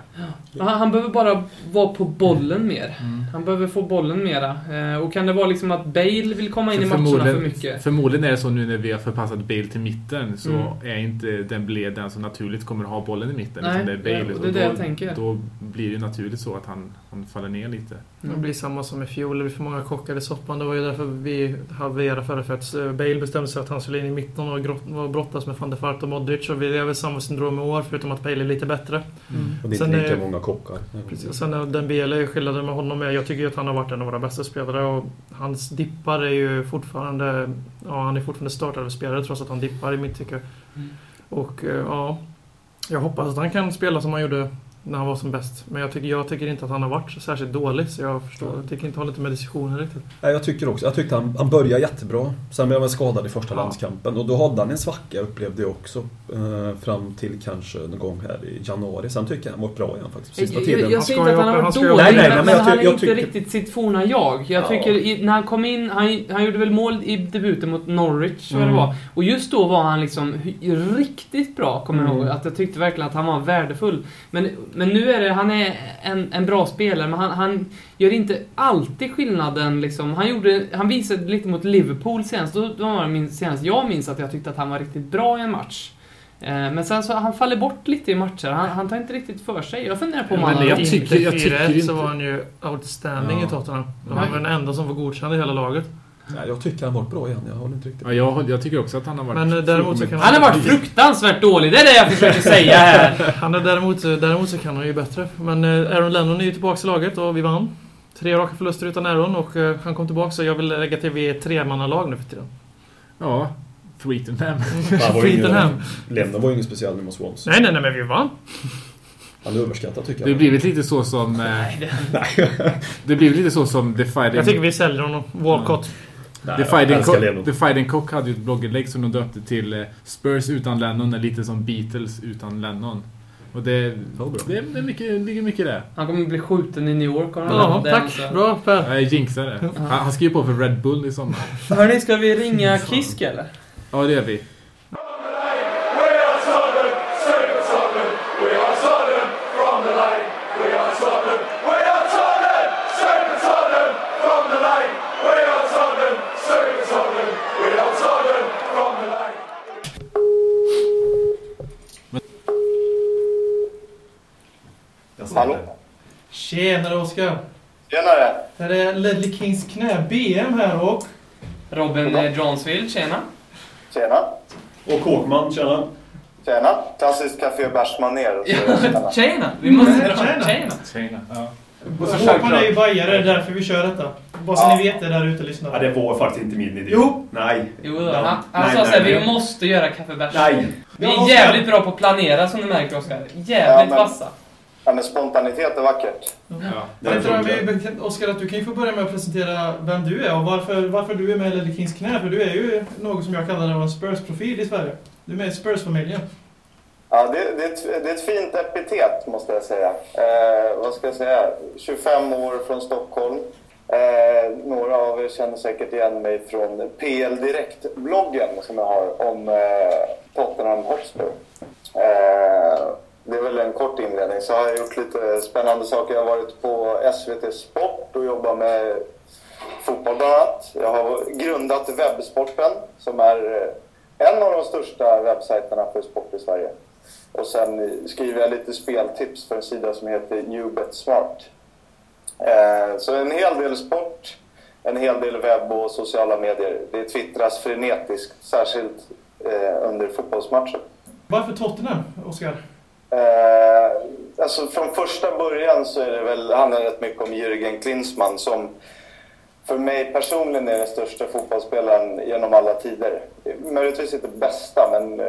Han, han behöver bara vara på bollen mer. Mm. Han behöver få bollen mera. Eh, och kan det vara liksom att Bale vill komma in i För matcherna för mycket? Förmodligen är det så nu när vi har förpassat Bale till mitten så Mm. är inte Dembélé den som naturligt kommer att ha bollen i mitten. Nej, utan det är Bale. ja, och det är det då, jag tänker. Då blir det naturligt så att han, han faller ner lite. Det blir samma som i fjol. Det blir för många kockar i soppan. Det var ju därför vi havererade förra för att eh, Bale bestämde sig att han skulle in i mitten och brottas med van der Vaart och Modric. Och vi har väl samma syndrom i år, förutom att Bale är lite bättre. Mm. Och det är Sen inte lika är- många kockar. Precis. Sen är Dembele, skillnaden med honom är, jag tycker att han har varit en av våra bästa spelare och hans dippar är ju fortfarande, ja han är fortfarande startelvspelare trots att han dippar i mitt tycke. Mm. Och eh, ja, jag hoppas att han kan spela som han gjorde när han var som bäst. Men jag tycker, jag tycker inte att han har varit särskilt dålig så jag förstår, jag tycker inte hålla lite med diskussionen riktigt. Nej, jag tycker också. Jag tyckte han, han började jättebra. Sen blev han skadad i första Ja. landskampen. Och då hade han en svacka, upplevde jag också. Eh, fram till kanske någon gång här i januari. Sen tycker jag han var bra igen faktiskt. på Sista Jag, tiden. jag, jag Han säger inte att han har varit dålig, Nej, nej, men, men jag han är jag inte tycker- riktigt sitt forna jag. Jag Ja. tycker i, när han kom in, han, han gjorde väl mål i debuten mot Norwich, vad det Mm. var. Och just då var han liksom riktigt bra, kommer jag Mm. ihåg. Att jag tyckte verkligen att han var värdefull. Men, men nu är det, han är en, en bra spelare, men han, han gör inte alltid skillnaden liksom. Han, gjorde, han visade lite mot Liverpool senast, då, var det min, senast jag minns att jag tyckte att han var riktigt bra i en match. Eh, Men sen så han faller bort lite i matcher. Han, han tar inte riktigt för sig. Jag funderar på om han... jag inte tycker- jag tycker 4-1 så inte- var han ju outstanding Ja. i Tottenham. Han var den enda som var godkänd i hela laget. Nej, jag tycker han var bra igen. Jag håller inte riktigt Ja, jag, jag tycker också att han har varit... Men, eh, däremot så kan Han har varit fruktansvärt dålig, det är det jag försöker säga här. Han är däremot, däremot så kan han ju bättre. Men eh, Aaron Lennon är ju tillbaka i laget och vi vann. Tre raka förluster utan Aaron och eh, han kom tillbaka så jag vill lägga till vi är tremannalag nu för tiden. Ja, Twittenham. ingen, Lennon var ju ingen speciell nu mot Swans. Nej, nej, nej, men vi vann. Han är överskattad tycker Det jag. har blivit lite så som... eh, Det blir lite så som The Fighting... Jag tycker vi säljer honom. Walcott. Nej, The Fighting, Cock. The Fighting Cock hade ju ett blogginlägg som de döpte till eh, Spurs utan Lennon är lite som Beatles utan Lennon. Och det, bra. det, det är mycket, ligger mycket i det. Han kommer bli skjuten i New York har Ja, nämnt. tack. Så- Bra Per. Jag jinxar det. Han, han skriver på för Red Bull i sommar. Hörni, ska vi ringa Kisk eller? Ja, det gör vi. We are Tottenham, Super Tottenham. We are Tottenham from the lane. We are Tottenham. We are Tottenham, Super Tottenham from the lane. We are Tottenham, Super Tottenham. We are Tottenham from the lane. Hallå? Tjenare Oskar. Tjenare! Här är Ledley Kings knä BM här och... Robin eh, Johnsville, tjena. Tjena! Och Kåkman, tjena. Tjena! Klassiskt café bärsmanér. Ja, tjena! Vi måste dra Tjena. tjena. Tjena. Ja. Håkman är ju bajare, det är därför vi kör detta. Bara så ni vet det där ute lyssnare. Ja, det var faktiskt inte min idé. Jo. Nej. Jo, då, han, sa nej, såhär, nej. vi måste göra kaffebärs. Nej. Vi är jävligt bra på att planera som du märker Oskar. Jävligt Ja, men- vassa. Ja, men spontanitet är vackert. Ja. Jag tror vi, Oskar, att du kan ju få börja med att presentera vem du är och varför, varför du är med i Ledley Kings knä. För du är ju något som jag kallar en Spurs-profil i Sverige. Du är med i Spurs-familjen. Ja, det, det, är ett, det är ett fint epitet måste jag säga. Eh, vad ska jag säga? 25 år från Stockholm. Eh, några av er känner säkert igen mig från PL Direkt-bloggen som jag har om eh, Tottenham Hotspur. Eh, det är väl en kort inledning. Så har jag gjort lite spännande saker. Jag har varit på SVT Sport och jobbat med fotboll bland annat. Jag har grundat Webbsporten som är eh, en av de största webbsajterna för sport i Sverige. Och sen skriver jag lite speltips för en sida som heter Newbet Smart. Eh, så en hel del sport, en hel del webb och sociala medier. Det twittras frenetiskt, särskilt eh, under fotbollsmatcher. Varför Tottenham, Oskar? Eh, alltså från första början så är det väl, handlar det rätt mycket om Jürgen Klinsmann som för mig personligen är den största fotbollsspelaren genom alla tider. Möjligtvis inte bästa, men eh,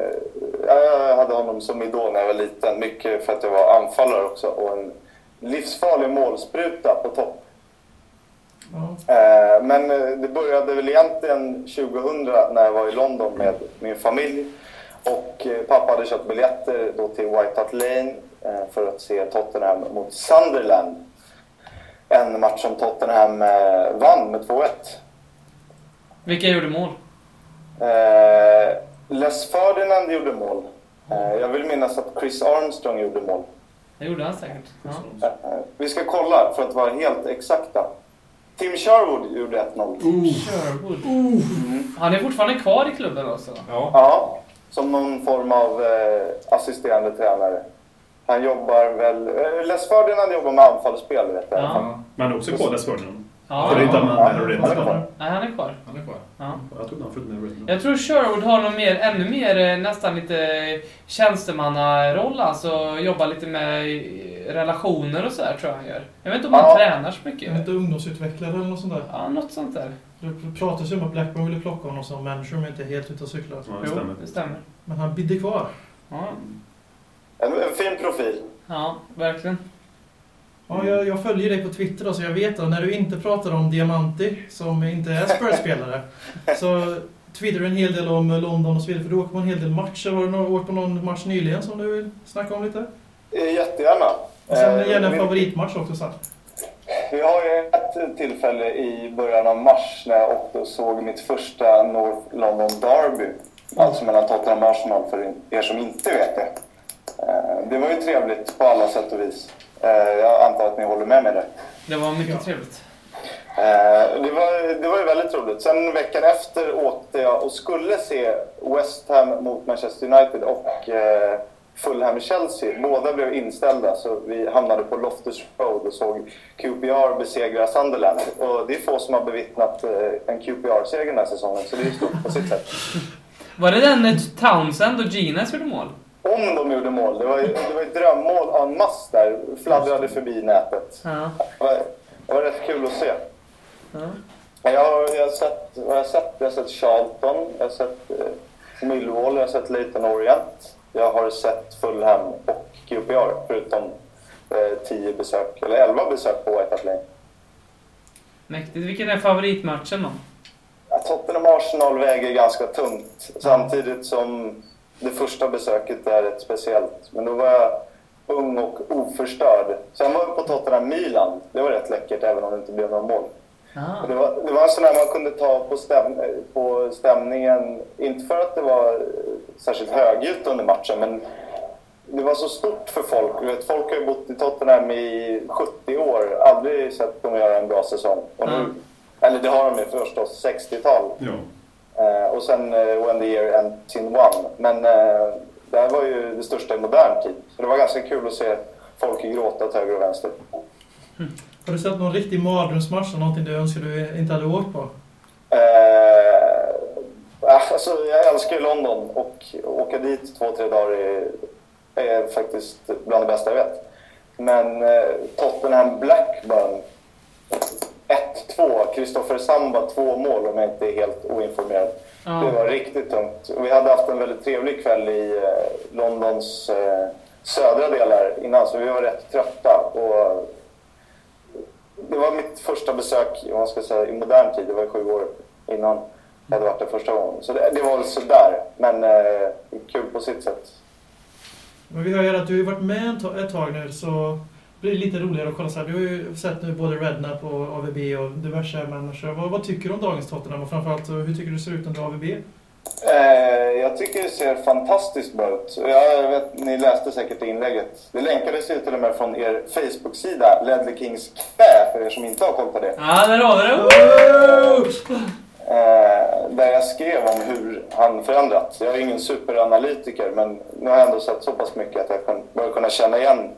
jag hade honom som idol när jag var liten. Mycket för att jag var anfallare också och en livsfarlig målspruta på topp. Eh, Men eh, det började väl egentligen 2000 när jag var i London med min familj. Och eh, pappa hade köpt biljetter då till White Hart Lane eh, för att se Tottenham mot Sunderland. En match som Tottenham eh, vann med 2-1. Vilka gjorde mål? Eh, Les Ferdinand gjorde mål. Eh, jag vill minnas att Chris Armstrong gjorde mål. Det gjorde han säkert. Ja. Eh, vi ska kolla för att vara helt exakta. Tim Sherwood gjorde 1-0. Sherwood. Han är fortfarande kvar i klubben också? Ja. Ja, som någon form av eh, assisterande tränare. Han jobbar väl... Eh, Les Ferdinand jobbar med anfallsspel, vet jag. Ja. Men han är också kvar Desfordinam. Ja. För det är inte han Red han är kvar. Nej, han är kvar. Han är kvar. Ja. Jag trodde han följde med Red Jag tror Sherwood har någon mer, ännu mer, eh, nästan lite tjänstemannaroll, alltså jobbar lite med eh, relationer och sådär tror jag han gör. Jag vet inte om han Ja. tränar så mycket. inte, ungdomsutvecklare eller något sånt där. Ja, något sånt där. Det pratas ju om att Blackburn ville plocka honom som manager om jag inte är helt ute och cyklar. Ja, det Jo, stämmer. det stämmer. Men han bidde kvar. Ja, En, en fin profil. ja verkligen. Ja, jag, jag följer dig på Twitter då, så jag vet att när du inte pratar om Diamanti, som inte är Spurs-spelare, så twittrar du en hel del om London och så vidare, för du åker på en hel del matcher. Har du åkt på någon match nyligen som du vill snacka om lite? Eh, Jättegärna. Och sen Eh, gärna en favoritmatch också sen. Vi har ju ett tillfälle i början av mars när jag åkte och såg mitt första North London Derby. Alltså mellan Tottenham och Arsenal för er som inte vet det. Eh, Det var ju trevligt på alla sätt och vis. Eh, Jag antar att ni håller med mig där. Det var mycket Ja. trevligt. Eh, Det var, det var ju väldigt roligt. Sen veckan efter åkte jag och skulle se West Ham mot Manchester United och Fulham-Chelsea. Båda blev inställda så vi hamnade på Loftus Road och såg QPR besegra Sunderland. Och det är få som har bevittnat eh, en QPR-seger den här säsongen så det är stort på sitt sätt. Var det den eh, Townsend och Gines gjorde mål? Om de gjorde mål. Det var det var ett drömmål en mass där. Fladdrade förbi nätet. Ja. Det var, det var rätt kul att se. ja. Jag har, jag har sett, vad har jag sett? Jag har sett Charlton, jag har sett eh, Millwall, jag har sett Leyton Orient. Jag har sett Fulham och QPR förutom eh, 10 besök, eller 11 besök på White Hart Lane. Mäktigt. Vilken är favoritmatchen då? Ja, Tottenham-Arsenal väger ganska tungt samtidigt som det första besöket är rätt speciellt. Men då var jag ung och oförstörd. Sen var jag på Tottenham-Milan. Det var rätt läckert även om det inte blev några mål. Ah. Det var, det var en sån där man kunde ta på, stäm, på stämningen, inte för att det var särskilt högljutt under matchen, men det var så stort för folk. Vet, folk har ju bott i Tottenham i 70 år, aldrig sett dem göra en bra säsong. Och nu, Mm. Eller det har de ju förstås, 60-tal. Ja. Eh, och sen eh, When the year ends in one. Men eh, det här var ju det största i modern tid. Så det var ganska kul att se folk gråta åt höger och vänster. Har du sett någon riktig mardrömsmatch eller någonting du önskar du inte hade åkt på? Eh, alltså, jag älskar ju London och åka dit två, tre dagar är, är faktiskt bland det bästa jag vet. Men eh, Tottenham Blackburn 1-2, Kristoffer Samba två mål om jag inte är helt oinformerad. Det var riktigt tungt. Vi hade haft en väldigt trevlig kväll i eh, Londons eh, södra delar innan, så vi var rätt trötta. Och det var mitt första besök om man ska säga, i modern tid. Det var sju år innan jag hade varit där första gången. Så det, det var väl sådär, men eh, kul på sitt sätt. Men vi hör ju att du har varit med ett tag- nu, så blir det lite roligare att kolla så här. Du har ju sett nu både Rednap och AVB och diverse människor. Vad, vad tycker du om dagens Tottenham? Och framförallt, eh, hur tycker du det ser ut under AVB? Eh, jag tycker det ser fantastiskt bra ut. Jag vet, ni läste säkert inlägget. Det länkades ju till och med från er Facebook-sida, Ledley Kings knä, för er som inte har koll på det. Ja, där har vi det! Eh, där jag skrev om hur han förändrats. Jag är ingen superanalytiker, men nu har jag ändå sett så pass mycket att jag börjar kunna känna igen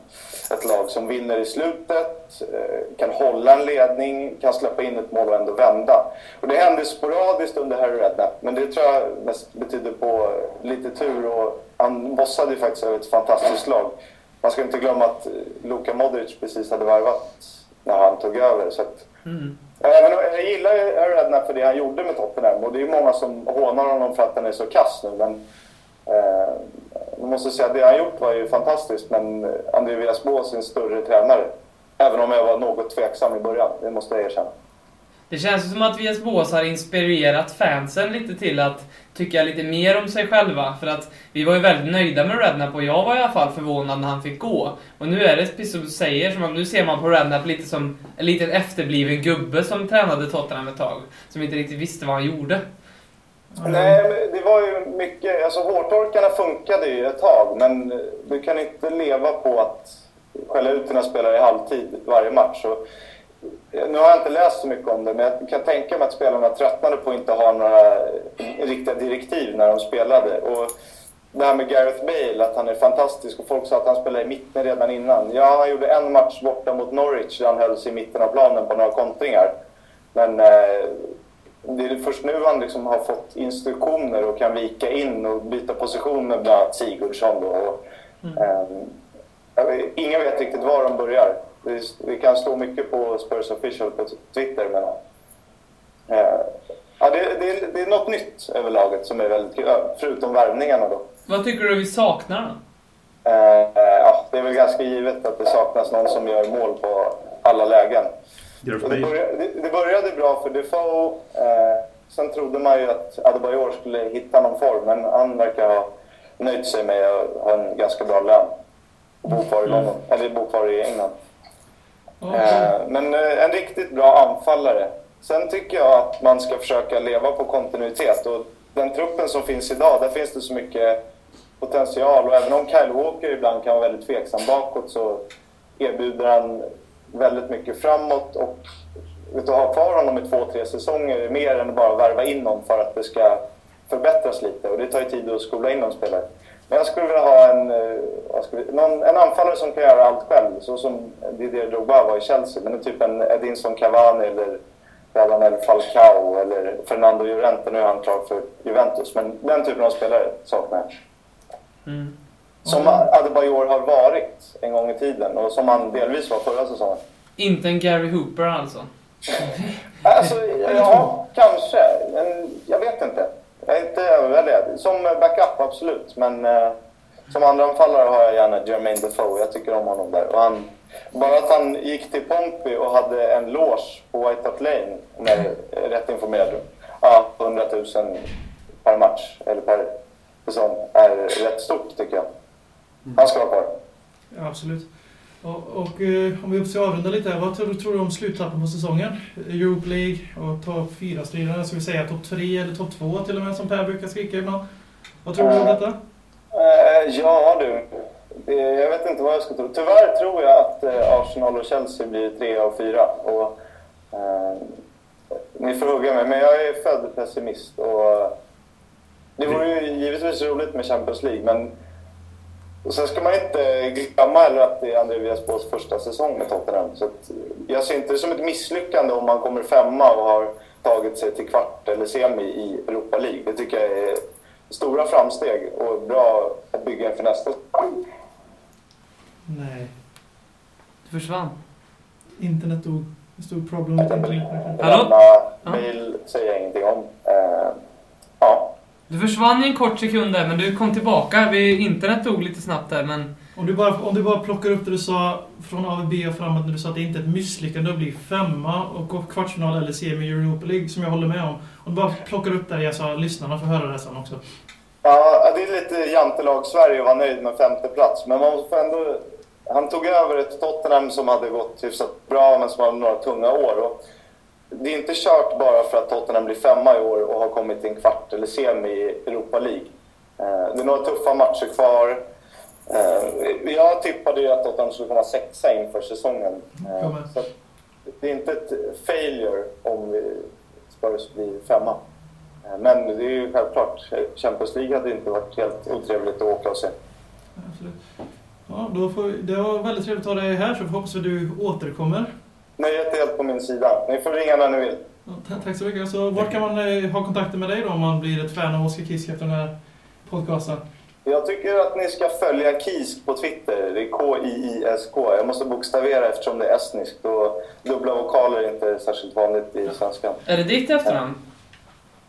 ett lag som vinner i slutet, eh, kan hålla en ledning, kan släppa in ett mål och ändå vända. Och det hände sporadiskt under Harry Redknapp, men det tror jag mest betyder på lite tur och han bossade ju faktiskt över ett fantastiskt lag. Man ska inte glömma att Luka Modric precis hade varvat när han tog över. Så att, Mm. Även jag gillar ju Redknapp för det han gjorde med Tottenham och det är många som hånar honom för att han är så kass nu men eh, jag måste säga att det han gjort var ju fantastiskt men André Villas-Boas är en större tränare. Även om jag var något tveksam i början, det måste jag erkänna. Det känns ju som att Vias Bås har inspirerat fansen lite till att tycka lite mer om sig själva. För att vi var ju väldigt nöjda med Rednap och jag var i alla fall förvånad när han fick gå. Och nu är det precis som du säger, som att nu ser man på Rednap lite som en liten efterbliven gubbe som tränade Tottenham ett tag. Som inte riktigt visste vad han gjorde. Nej, men det var ju mycket... Alltså hårtorkarna funkade ju ett tag, men du kan inte leva på att skälla ut dina spelare i halvtid varje match. Så, eh, nu har jag inte läst så mycket om det, men jag kan tänka mig att spelarna tröttnade på att inte ha några riktiga direktiv när de spelade. Och det här med Gareth Bale, att han är fantastisk och folk sa att han spelade i mitten redan innan. Ja, han gjorde en match borta mot Norwich där han höll sig i mitten av planen på några kontringar. Men eh, det är först nu han liksom har fått instruktioner och kan vika in och byta position med bland annat Sigurdsson. Då. Och, jag vet, ingen vet riktigt var de börjar. Det, det kan stå mycket på Spurs Official på Twitter. Men, eh, ja, det, det, det är något nytt över laget som är väldigt kul, förutom värvningarna. Då. Vad tycker du vi saknar då? Eh, ja, det är väl ganska givet att det saknas någon som gör mål på alla lägen. Det började, det, började bra för Defoe. Eh, sen trodde man ju att Adebayor skulle hitta någon form, men han verkar ha nöjt sig med att ha en ganska bra lön. Och bo kvar i London, eller bo kvar i England. Eh, men eh, en riktigt bra anfallare. Sen tycker jag att man ska försöka leva på kontinuitet. Och den truppen som finns idag, där finns det så mycket potential. Och även om Kyle Walker ibland kan vara väldigt tveksam bakåt så erbjuder han väldigt mycket framåt. Och att ha kvar honom i två, tre säsonger är mer än bara värva in någon för att det ska förbättras lite. Och det tar ju tid att skola in någon spelare. Men jag skulle vilja ha en, eh, vad ska vi, någon, en anfallare som kan göra allt själv, så som Didier Drogba var i Chelsea. Men typ en Edinson Cavani eller Radamel Falcao eller Fernando Llorente. Nu är han klar för Juventus. Men den typen av spelare saknar jag. Mm. Som Adebayor har varit en gång i tiden och som han delvis var förra säsongen. Inte en Gary Hooper alltså. Alltså, ja, kanske. Men jag vet inte. Jag är inte överväldigad. Som backup, absolut. Men eh, som andra anfallare har jag gärna Jermaine Defoe. Jag tycker om honom där. Och han, bara att han gick till Pompey och hade en loge på White Hart Lane, om jag är rätt informerad. Ja, 100 000 per match, eller per säsong, är rätt stort tycker jag. Han ska vara kvar. Ja, absolut. Och, och eh, om vi ska avrunda lite här, vad tror, tror du om slutlappen på säsongen? Europe League och topp 4-striden, ska vi säga topp 3 eller topp 2 till och med som Per brukar skrika ibland. Vad tror du om detta? Eh, ja du, jag vet inte vad jag ska tro. Tyvärr tror jag att eh, Arsenal och Chelsea blir trea och fyra. Och, eh, ni får hugga mig, men jag är född pessimist. Och, det vore ju givetvis roligt med Champions League, men och sen ska man inte glömma heller att det är André Villas-Boas första säsong med Tottenham. Så jag ser inte det som ett misslyckande om man kommer femma och har tagit sig till kvart eller semi i Europa League. Det tycker jag är stora framsteg och bra att bygga inför nästa säsong. Nej. Du försvann. Internet dog. Det stod problem med internet. Hallå? Mail säger jag ingenting om. Du försvann i en kort sekund där, men du kom tillbaka. Vi, internet dog lite snabbt där, men... Om du, bara, om du bara plockar upp det du sa från AVB och framåt när du sa att det inte är ett misslyckande att bli femma och gå kvartsfinal eller semi i Europa League, som jag håller med om. Om du bara plockar upp det jag sa, lyssnarna får höra det sen också. Ja, det är lite jantelag Sverige att vara nöjd med femte plats men man får ändå han tog över ett Tottenham som hade gått hyfsat bra men som hade några tunga år. Och det är inte kört bara för att Tottenham blir femma i år och har kommit till en kvart eller semi i Europa League. Eh, Det är några tuffa matcher kvar. Eh, Jag tippade ju att Tottenham skulle komma sexa inför säsongen. Eh, Så att det är inte ett failure om vi Spurs blir femma. Men det är ju självklart, Champions League hade inte varit helt otrevligt att åka och se. Absolut. Ja, då får, det var väldigt trevligt att ha dig här så hoppas vi du återkommer. Nöjet är helt på min sida. Ni får ringa när ni vill. Tack så mycket. Så vart kan man eh, ha kontakter med dig då om man blir ett fan av Oskar Kisk efter den här podcasten? Jag tycker att ni ska följa Kisk på Twitter. Det är K-I-I-S-K. Jag måste bokstavera eftersom det är estniskt och dubbla vokaler är inte särskilt vanligt i svenskan. Är det ditt efternamn?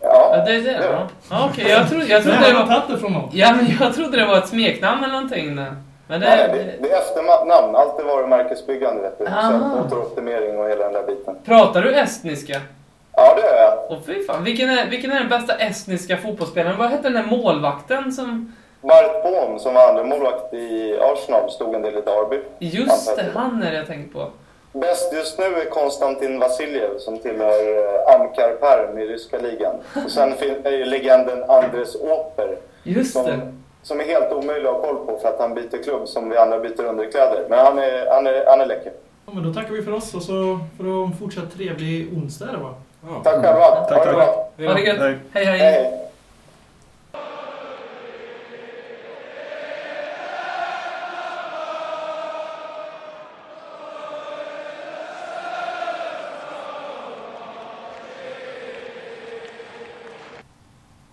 Ja, Ja, det är det? Ja. Ja, Okej, jag, trodde, jag, trodde det var, ja, men jag trodde det var ett smeknamn eller någonting. där. Men det, Nej, det, det är efternamn. Allt är varumärkesbyggande, vet du. Säljmotoroptimering och hela den där biten. Pratar du estniska? Ja, det gör jag. Åh fy fan, vilken är, vilken är den bästa estniska fotbollsspelaren? Vad hette den där målvakten som... Bart Bohm, som var andra målvakt i Arsenal, stod en del i Derby. Just det, han är det jag tänker på. Bäst just nu är Konstantin Vasiljev som tillhör eh, Amkar Perm i ryska ligan. Och sen är ju legenden Andres Åper Just det. Som, är helt omöjlig att ha koll på för att han byter klubb som vi andra byter underkläder. Men han är, han är, han är läcker. Ja, men då tackar vi för oss och så får du en fortsatt trevlig onsdag va? Ja. Tack själva. Tack, ha det tack. bra. Ha det gött. Hej. Hej, hej. Hej.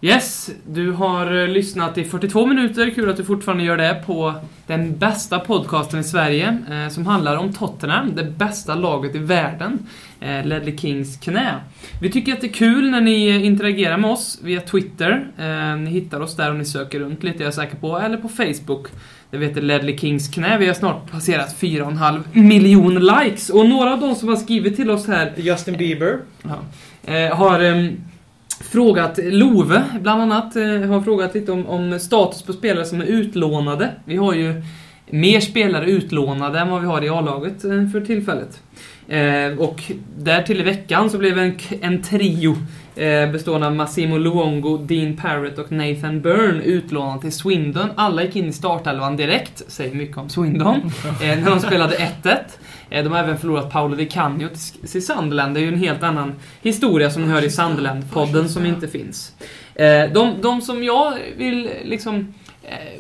Yes, du har eh, lyssnat i 42 minuter. Kul att du fortfarande gör det på den bästa podcasten i Sverige eh, som handlar om Tottenham, det bästa laget i världen. Eh, Ledley Kings knä. Vi tycker att det är kul när ni eh, interagerar med oss via Twitter. Eh, ni hittar oss där om ni söker runt lite, är jag säker på. Eller på Facebook. Det heter Ledley Kings knä. Vi har snart passerat 4,5 miljon likes. Och några av de som har skrivit till oss här Justin Bieber. Ja. Eh, har ehm, frågat, Love bland annat, eh, har frågat lite om, om status på spelare som är utlånade. Vi har ju mer spelare utlånade än vad vi har i A-laget eh, för tillfället. Eh, och därtill i veckan så blev en, en trio eh, bestående av Massimo Luongo, Dean Parrott och Nathan Byrne utlånade till Swindon. Alla gick in i startelvan direkt, säger mycket om Swindon, eh, när de spelade 1-1. Eh, De har även förlorat Paolo Di Canio till- till Sunderland. Det är ju en helt annan historia som ni hör i Sunderland-podden som inte finns. De, de som jag vill liksom,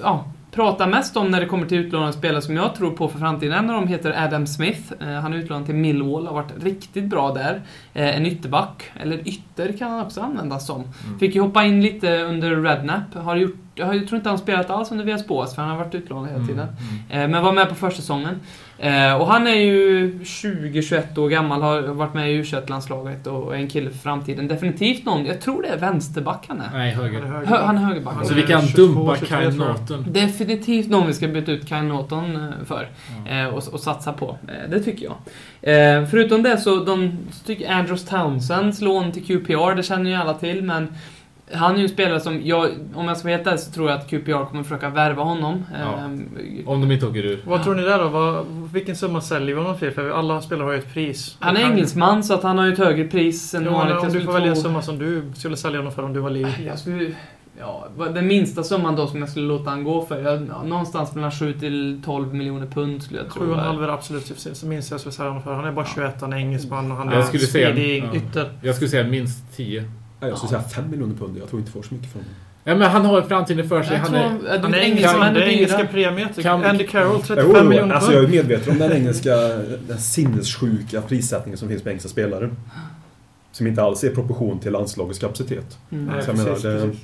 ja, prata mest om när det kommer till utlånade spelare som jag tror på för framtiden, en av dem heter Adam Smith. Eh, Han är utlånad till Millwall, har varit riktigt bra där. Eh, En ytterback, eller ytter kan han också användas som. Fick ju hoppa in lite under Rednap. Har gjort, jag tror inte han spelat alls under Bås, för han har varit utlånad hela tiden. Eh, Men var med på försäsongen. Eh, Och han är ju 20-21 år gammal, har varit med i u landslaget och är en kille för framtiden. Definitivt någon, jag tror det är vänsterback han är. Nej, höger. Hö, han är högerback. Han Så är vi kan 22, dumpa 23 Kyle. Norton. Definitivt någon vi ska byta ut Kyle Norton eh, för. Eh, och, och satsa på. Eh, det tycker jag. Eh, förutom det så, de, så tycker Andrews Townsends lån till QPR, det känner ju alla till, men han är ju en spelare som, jag, om jag ska vara helt ärlig så tror jag att QPR kommer försöka värva honom. Ja. Eh, Om de inte åker ur. Vad tror ni där då? Vad, vilken summa säljer vi honom till? För alla spelare har ju ett pris. han är engelsman så att han har ju ett högre pris än Ja, vanligt. om du får välja en summa som du skulle sälja honom för om du var Liv. Jag skulle... Ja, den minsta summan då som jag skulle låta han gå för, jag, ja, någonstans mellan 7 till 12 miljoner pund skulle jag tro. 7,5 är absolut så minst jag skulle säga honom för. Han är bara 21, han är engelsman och han Jag är speedig ja. ytter. Jag skulle säga minst 10. Ja, jag skulle säga 5 miljoner pund. Jag tror inte får så mycket från honom. Ja, men han har framtiden för sig. Jag Han är... är, Han är engelsman, det är engelska. Kan- Andy Carroll, 35 Jo, jo, miljoner alltså jag är medveten om den engelska den sinnessjuka prissättningen som finns på engelska spelare. Som inte alls är i proportion till landslagets kapacitet. Mm. Nej, Så jag menar, det- precis.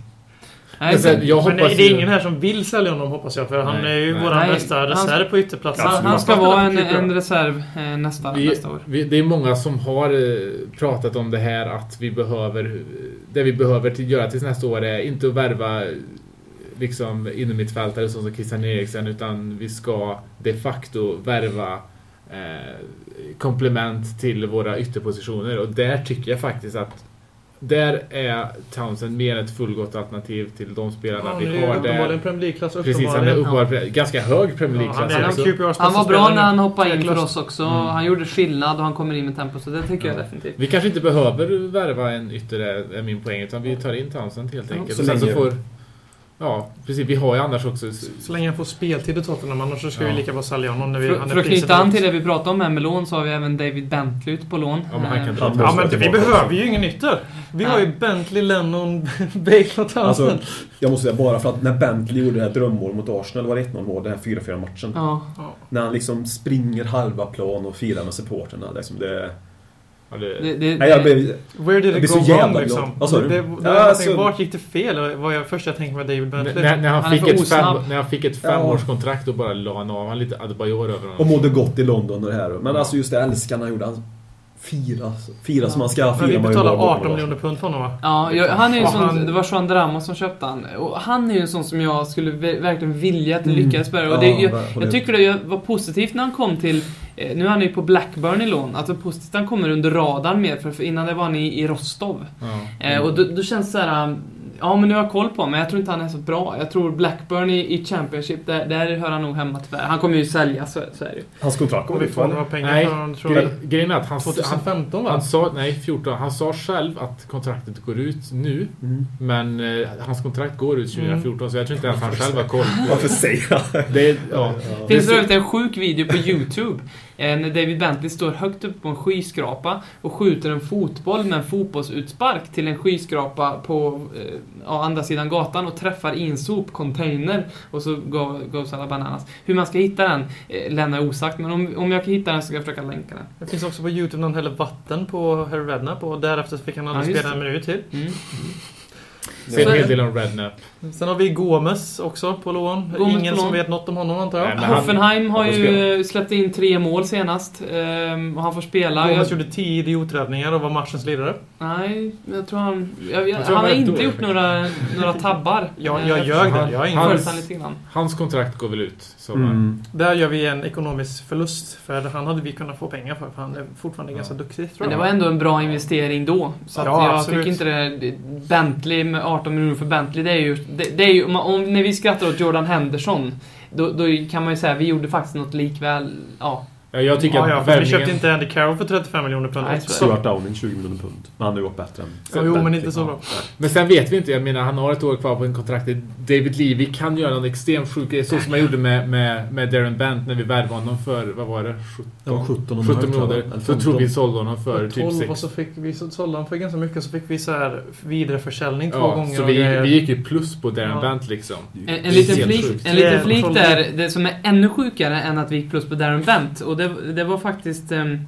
Nej, Men jag Men det, är ju- ingen här som vill sälja honom hoppas jag, för han Nej, är ju nej. vår Nej, bästa han- reserv på ytterplatsen. han, han ska Han vara en, QPR. en reserv eh, nästa, Vi, nästa år. vi, det är många som har eh, pratat om det här att vi behöver... Det vi behöver till, göra tills nästa år är inte att värva liksom innermittfältare som Christian Eriksen utan vi ska de facto värva eh, komplement till våra ytterpositioner och där tycker jag faktiskt att där är Townsend mer ett fullgott alternativ till de spelarna Ja, vi har uppenbarligen där. Premier League-klass. Precis, han är uppenbarligen. uppenbarligen ganska hög Premier Ja, han League-klass en också. QPRs Han var bra när han hoppade in för oss också. Mm. Han gjorde skillnad och han kommer in med tempo, så det tycker jag Ja. definitivt. Vi kanske inte behöver värva en yttre, är min poäng, utan vi tar in Townsend helt Ja, enkelt. så och sen så får... Ja, precis. Vi har ju annars också... Så länge han får speltid i Tottenham, annars så ska Ja. vi lika bra sälja honom när vi... För, för att knyta an till det vi pratade om här med lån så har vi även David Bentley ute på lån. Ja, men han kan Eh, dra Ja, men vi behöver ju ingen ytter. Vi Nej. har ju Bentley, Lennon, Bale och Townsend. Alltså, jag måste säga bara för att när Bentley gjorde det här drömmål mot Arsenal, var det 1-0 mål, den här 4-4 matchen. Ja. Ja. När han liksom springer halva plan och firar med supporterna. Liksom det, Ja, det, Det, det, nej, jag blev, Where did it go jävla wrong liksom? glad. Vad sa du? Det, det, Ja, det, alltså- Vart gick det fel? Var jag först jag tänkte med David Bentley. när, när, han Han fick ett fem, när han fick ett Ja. femårskontrakt då bara la han av han lite Adebayor över honom. och mådde gott i London och det här. Men alltså just det älskan han gjorde. Han fira, fira som man ska. Men vi Fira man ju betalar bara bakom 18 det. miljoner pund för honom va? Ja, jag, han är ju sån, han- det var Joan Drama som köpte han. Och han är ju en sån som jag skulle ve- verkligen vilja att det Mm. lyckades med. Och Ja, det, jag, jag tycker det var positivt när han kom till, eh, nu är han ju på Blackburn i lån, att det är positivt att han kommer under radarn mer, för, innan det var han i, i Rostov. Ja. Eh, och då, då känns det så här. um, Ja men nu har jag koll på honom, men jag tror inte han är så bra. Jag tror Blackburn i, i Championship, där, där hör han nog hemma tyvärr. Han kommer ju säljas, så, så är det ju. Hans kontrakt kommer vi får va? några pengar Nej, för honom, tror Gre jag. grejen är att han, han, 2015 va? han sa, nej 14, han sa själv att kontraktet går ut nu. Mm. Men eh, hans kontrakt går ut 2014 så jag tror inte ens han själv har koll Varför säger han det. Är, ja. Det finns för övrigt en sjuk video på YouTube. Eh, när David Bentley står högt upp på en skyskrapa och skjuter en fotboll med en fotbollsutspark till en skyskrapa på eh, andra sidan gatan och träffar i en sopcontainer. Och så go- goes alla bananas. Hur man ska hitta den eh, lämnar jag osagt, men om, om jag kan hitta den så ska jag försöka länka den. Det finns också på Youtube någon häller vatten på Harry Redknapp och därefter fick han aldrig Ja, spela en minut till. Mm. Ser Så en är hel det. del om Redknapp. Sen har vi Gomes också på lån. Gomes Ingen på som lån. vet något om honom antar jag. Nej, Hoffenheim har ju släppt in tre mål senast. ehm, och han får spela. Gomes Jag, gjorde 10 idioträddningar och var matchens lirare. nej, jag tror han... Jag, jag, tror han har inte dålig. gjort några, några tabbar. Jag, Eh, jag ljög där. Jag har ingen han- följt följt han lite grann. Hans kontrakt går väl ut. Mm. Där gör vi en ekonomisk förlust. För han hade vi kunnat få pengar för. För han är fortfarande ganska duktig tror Men det jag. var ändå en bra investering då. Så att Ja, jag absolut. tycker inte det... Bentley med 18 miljoner för Bentley, det är ju... Det, det är ju om, om, när vi skrattar åt Jordan Henderson, då, då kan man ju säga vi gjorde faktiskt något likväl... Ja. Ja, jag tycker Ja, ja, att för vi värvningen... köpte inte Andy Carroll för 35 miljoner pund. Nej. Stuart Downing 20 miljoner pund. Men han har ju gått bättre än Ja, jo, men inte så bra. Men sen vet vi inte, jag menar han har ett år kvar på en kontrakt. David Levy kan göra någon extremt sjuk grej, så som han gjorde med, med, med Darren Bent när vi värvade honom för, vad var det? 17, Ja, 17 och 17 något, tror jag. miljoner. Så 15. tror vi sålde honom för typ 12 och 6. så fick vi så sålde han för ganska mycket. Så fick vi så här vidareförsäljning två Ja, gånger. så vi, vi gick ju plus på Darren Ja. Bent liksom. En, en liten flik, en liten flik där, det som är ännu sjukare än att vi gick plus på Darren Bent. Och det, det var faktiskt... ehm,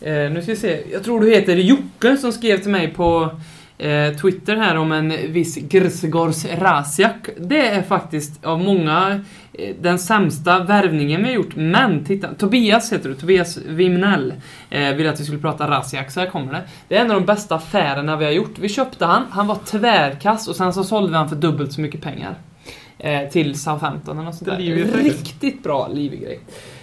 eh, nu ska vi se. Jag tror du heter Jocke som skrev till mig på eh, Twitter här om en viss Grzegorz Rasiak. Det är faktiskt av många eh, den sämsta värvningen vi har gjort. Men titta, Tobias heter du, Tobias Wimnell eh, ville att vi skulle prata Rasiak, så här kommer det. Det är en av de bästa affärerna vi har gjort. Vi köpte han, han var tvärkass och sen så sålde vi han för dubbelt så mycket pengar. Eh, till Southampton eller något sånt där. Riktigt bra Livy-grej.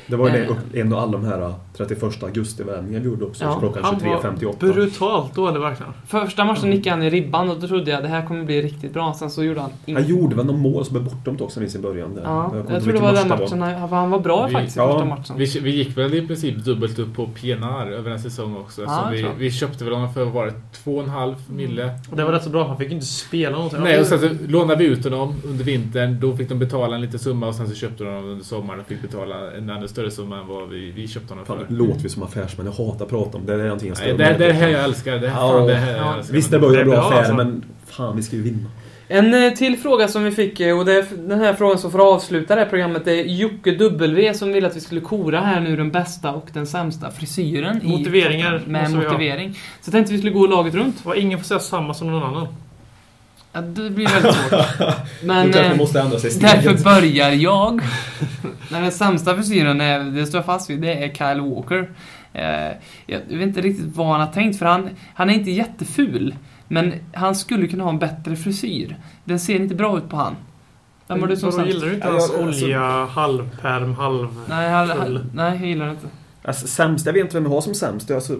Det var ju Eh. det, en av alla de här 31 augusti-värvningar vi gjorde också. Ja, klockan Han var 23.58. brutalt dålig verkligen. Första matchen nickade han i ribban och då trodde jag det här kommer bli riktigt bra. Sen så gjorde han Han gjorde väl någon mål som är bortdömt också i början. Där. Ja, jag inte tror det var den match matchen han, han var bra Vi- faktiskt i ja, första matchen. Vi, vi gick väl i princip dubbelt upp på PNR över en säsong också. Ja, så jag vi, vi köpte väl honom för, var det, 2,5 mille? Och det var rätt så bra. Han fick inte spela någonting. Nej, och sen så lånade vi ut honom under vintern. Då fick de betala en liten summa och sen så köpte de honom under sommaren och fick betala en ännu större summa än vad vi, vi köpte honom för. låter vi som affärsmän. Jag hatar att prata om det. Det är någonting jag Nej, det, det här jag älskar. Det, här, Ja, fan, det här ja. jag älskar. Visst, det var ju en bra affär, alltså. men fan, vi ska ju vinna. En eh, till fråga som vi fick, eh, och det är den här frågan som får avsluta det här programmet, det är Jocke W som vill att vi skulle kora här nu den bästa och den sämsta frisyren. i- Motiveringar Med måste vi ha. motivering. Så tänkte vi skulle gå laget runt. Och ingen får säga samma som någon annan. Ja, det blir väldigt svårt. Men... Kanske eh, måste ändra sig Därför börjar jag. Nej, den sämsta frisyren, är, det står jag fast vid, det är Kyle Walker. Eh, jag vet inte riktigt vad han har tänkt, för han, han är inte jätteful. Men han skulle kunna ha en bättre frisyr. Den ser inte bra ut på han. Vem var det som gillar du inte hans alltså- olja, halvperm, halv... Nej, han, nej, jag gillar det inte. Alltså, sämst, jag vet inte vem jag har som sämst. Jag, alltså,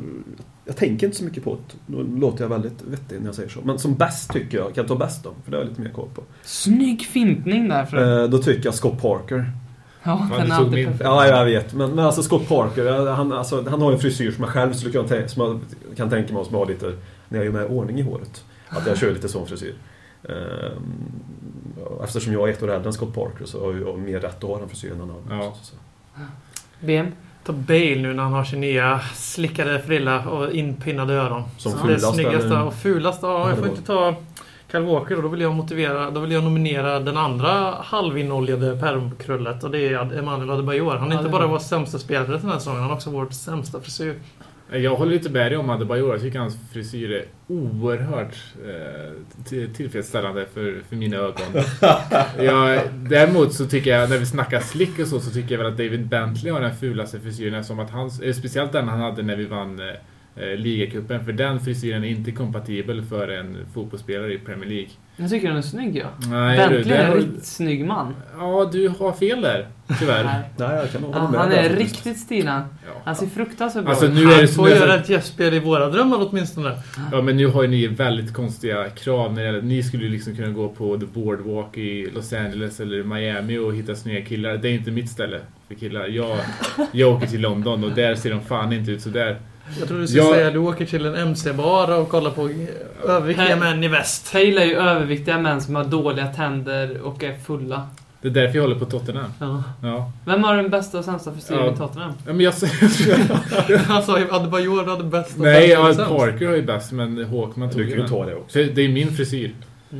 jag tänker inte så mycket på det. Då låter jag väldigt vettig när jag säger så. Men som bäst tycker jag, kan jag ta bäst då? För det har jag lite mer koll på. Snygg fintning där. För... Eh, då tycker jag Scott Parker. ja, Ja, den är alltid perfekt. Ja, jag vet. Men, men alltså Scott Parker, han, alltså, han har en frisyr som jag själv skulle kunna tänka, som jag kan tänka mig som jag har lite, när jag gör med ordning i håret. Att jag kör lite sån frisyr. Ehm, eftersom jag är ett år äldre än Scott Parker så har jag mer rätt att ha den frisyren än han har. Ja. BM. Ta Bale nu när han har sin nya slickade frilla och inpinnade öron. Som det fulast snyggaste eller? och fulaste. Ja, Ja, jag det får inte ta Kyle Walker. Då vill jag motivera, då vill jag nominera den andra halvinoljade permkrullet och det är Emanuel Adebayor. Han är Ja, inte det bara var- vår sämsta spelare den här säsongen, han har också vår sämsta frisyr. Jag håller lite med dig om Adebayor. Jag tycker hans frisyr är oerhört eh, till- tillfredsställande för, för mina ögon. jag, däremot så tycker jag, när vi snackar slick och så, så tycker jag väl att David Bentley har den fulaste frisyren eftersom att han, eh, speciellt den han hade när vi vann eh, ligacupen. För den frisyren är inte kompatibel för en fotbollsspelare i Premier League. Jag tycker den är snygg ja. Nej, Bentley du, det är en har- riktigt snygg man. Ja, du har fel där. Tyvärr. Nej. Jag kan nog Ja, hålla med han där är faktiskt. riktigt stilen. Ja. Han ser fruktansvärt bra Alltså, ut. nu är Han det får göra ett gästspel i våra drömmar åtminstone. Ja men nu har ju ni väldigt konstiga krav när det Ni skulle ju liksom kunna gå på The Boardwalk i Los Angeles eller Miami och hitta snygga killar. Det är inte mitt ställe för killar. Jag, jag åker till London och där ser de fan inte ut så där. Jag tror du skulle Jag- säga att du åker till en MC-bar och kollar på överviktiga Nej. män i väst. Jag gillar ju överviktiga män som har dåliga tänder och är fulla. Det är därför jag håller på Tottenham. Ja. Ja. Vem har den bästa och sämsta frisyren Ja. i Tottenham? ja men jag säger... Han sa ju Adebayor hade bäst och Nej. Parker har ju bäst men Håkman tog Du kan ju ta det också. För det är min frisyr. Ja,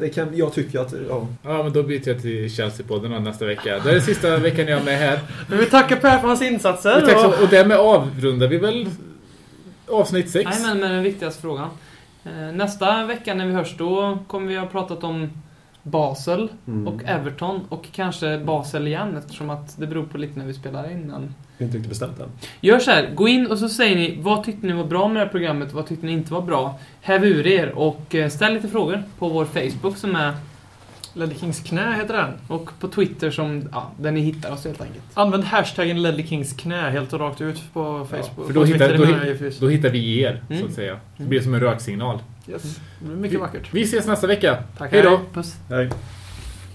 Det kan, jag tycker att, ja. Ja men då byter jag till Chelsea-podden nästa vecka. Det är sista veckan jag är med här. Men vi tackar Per för hans insatser. Och, tack och- så, och därmed avrundar vi väl avsnitt 6. Nej, men med den viktigaste frågan. Eh, Nästa vecka när vi hörs då kommer vi ha pratat om Basel Mm. och Everton och kanske Basel igen eftersom att det beror på lite när vi spelar in den. Vi har inte riktigt bestämt än. Gör så här, gå in och så säger ni vad tyckte ni var bra med det här programmet och vad tyckte ni inte var bra. Häv ur er och eh, ställ lite frågor på vår Facebook som är Ledley Kings knä heter den. och på Twitter som, ja, där ni hittar oss helt enkelt. Använd hashtaggen Ledley Kings knä helt och rakt ut på Facebook. För då hittar, då, då hittar vi er, så Mm. att säga. Det blir som en röksignal. Yes. Blir mycket vackert. Vi ses nästa vecka. Tack, Hej då! Puss. Hej.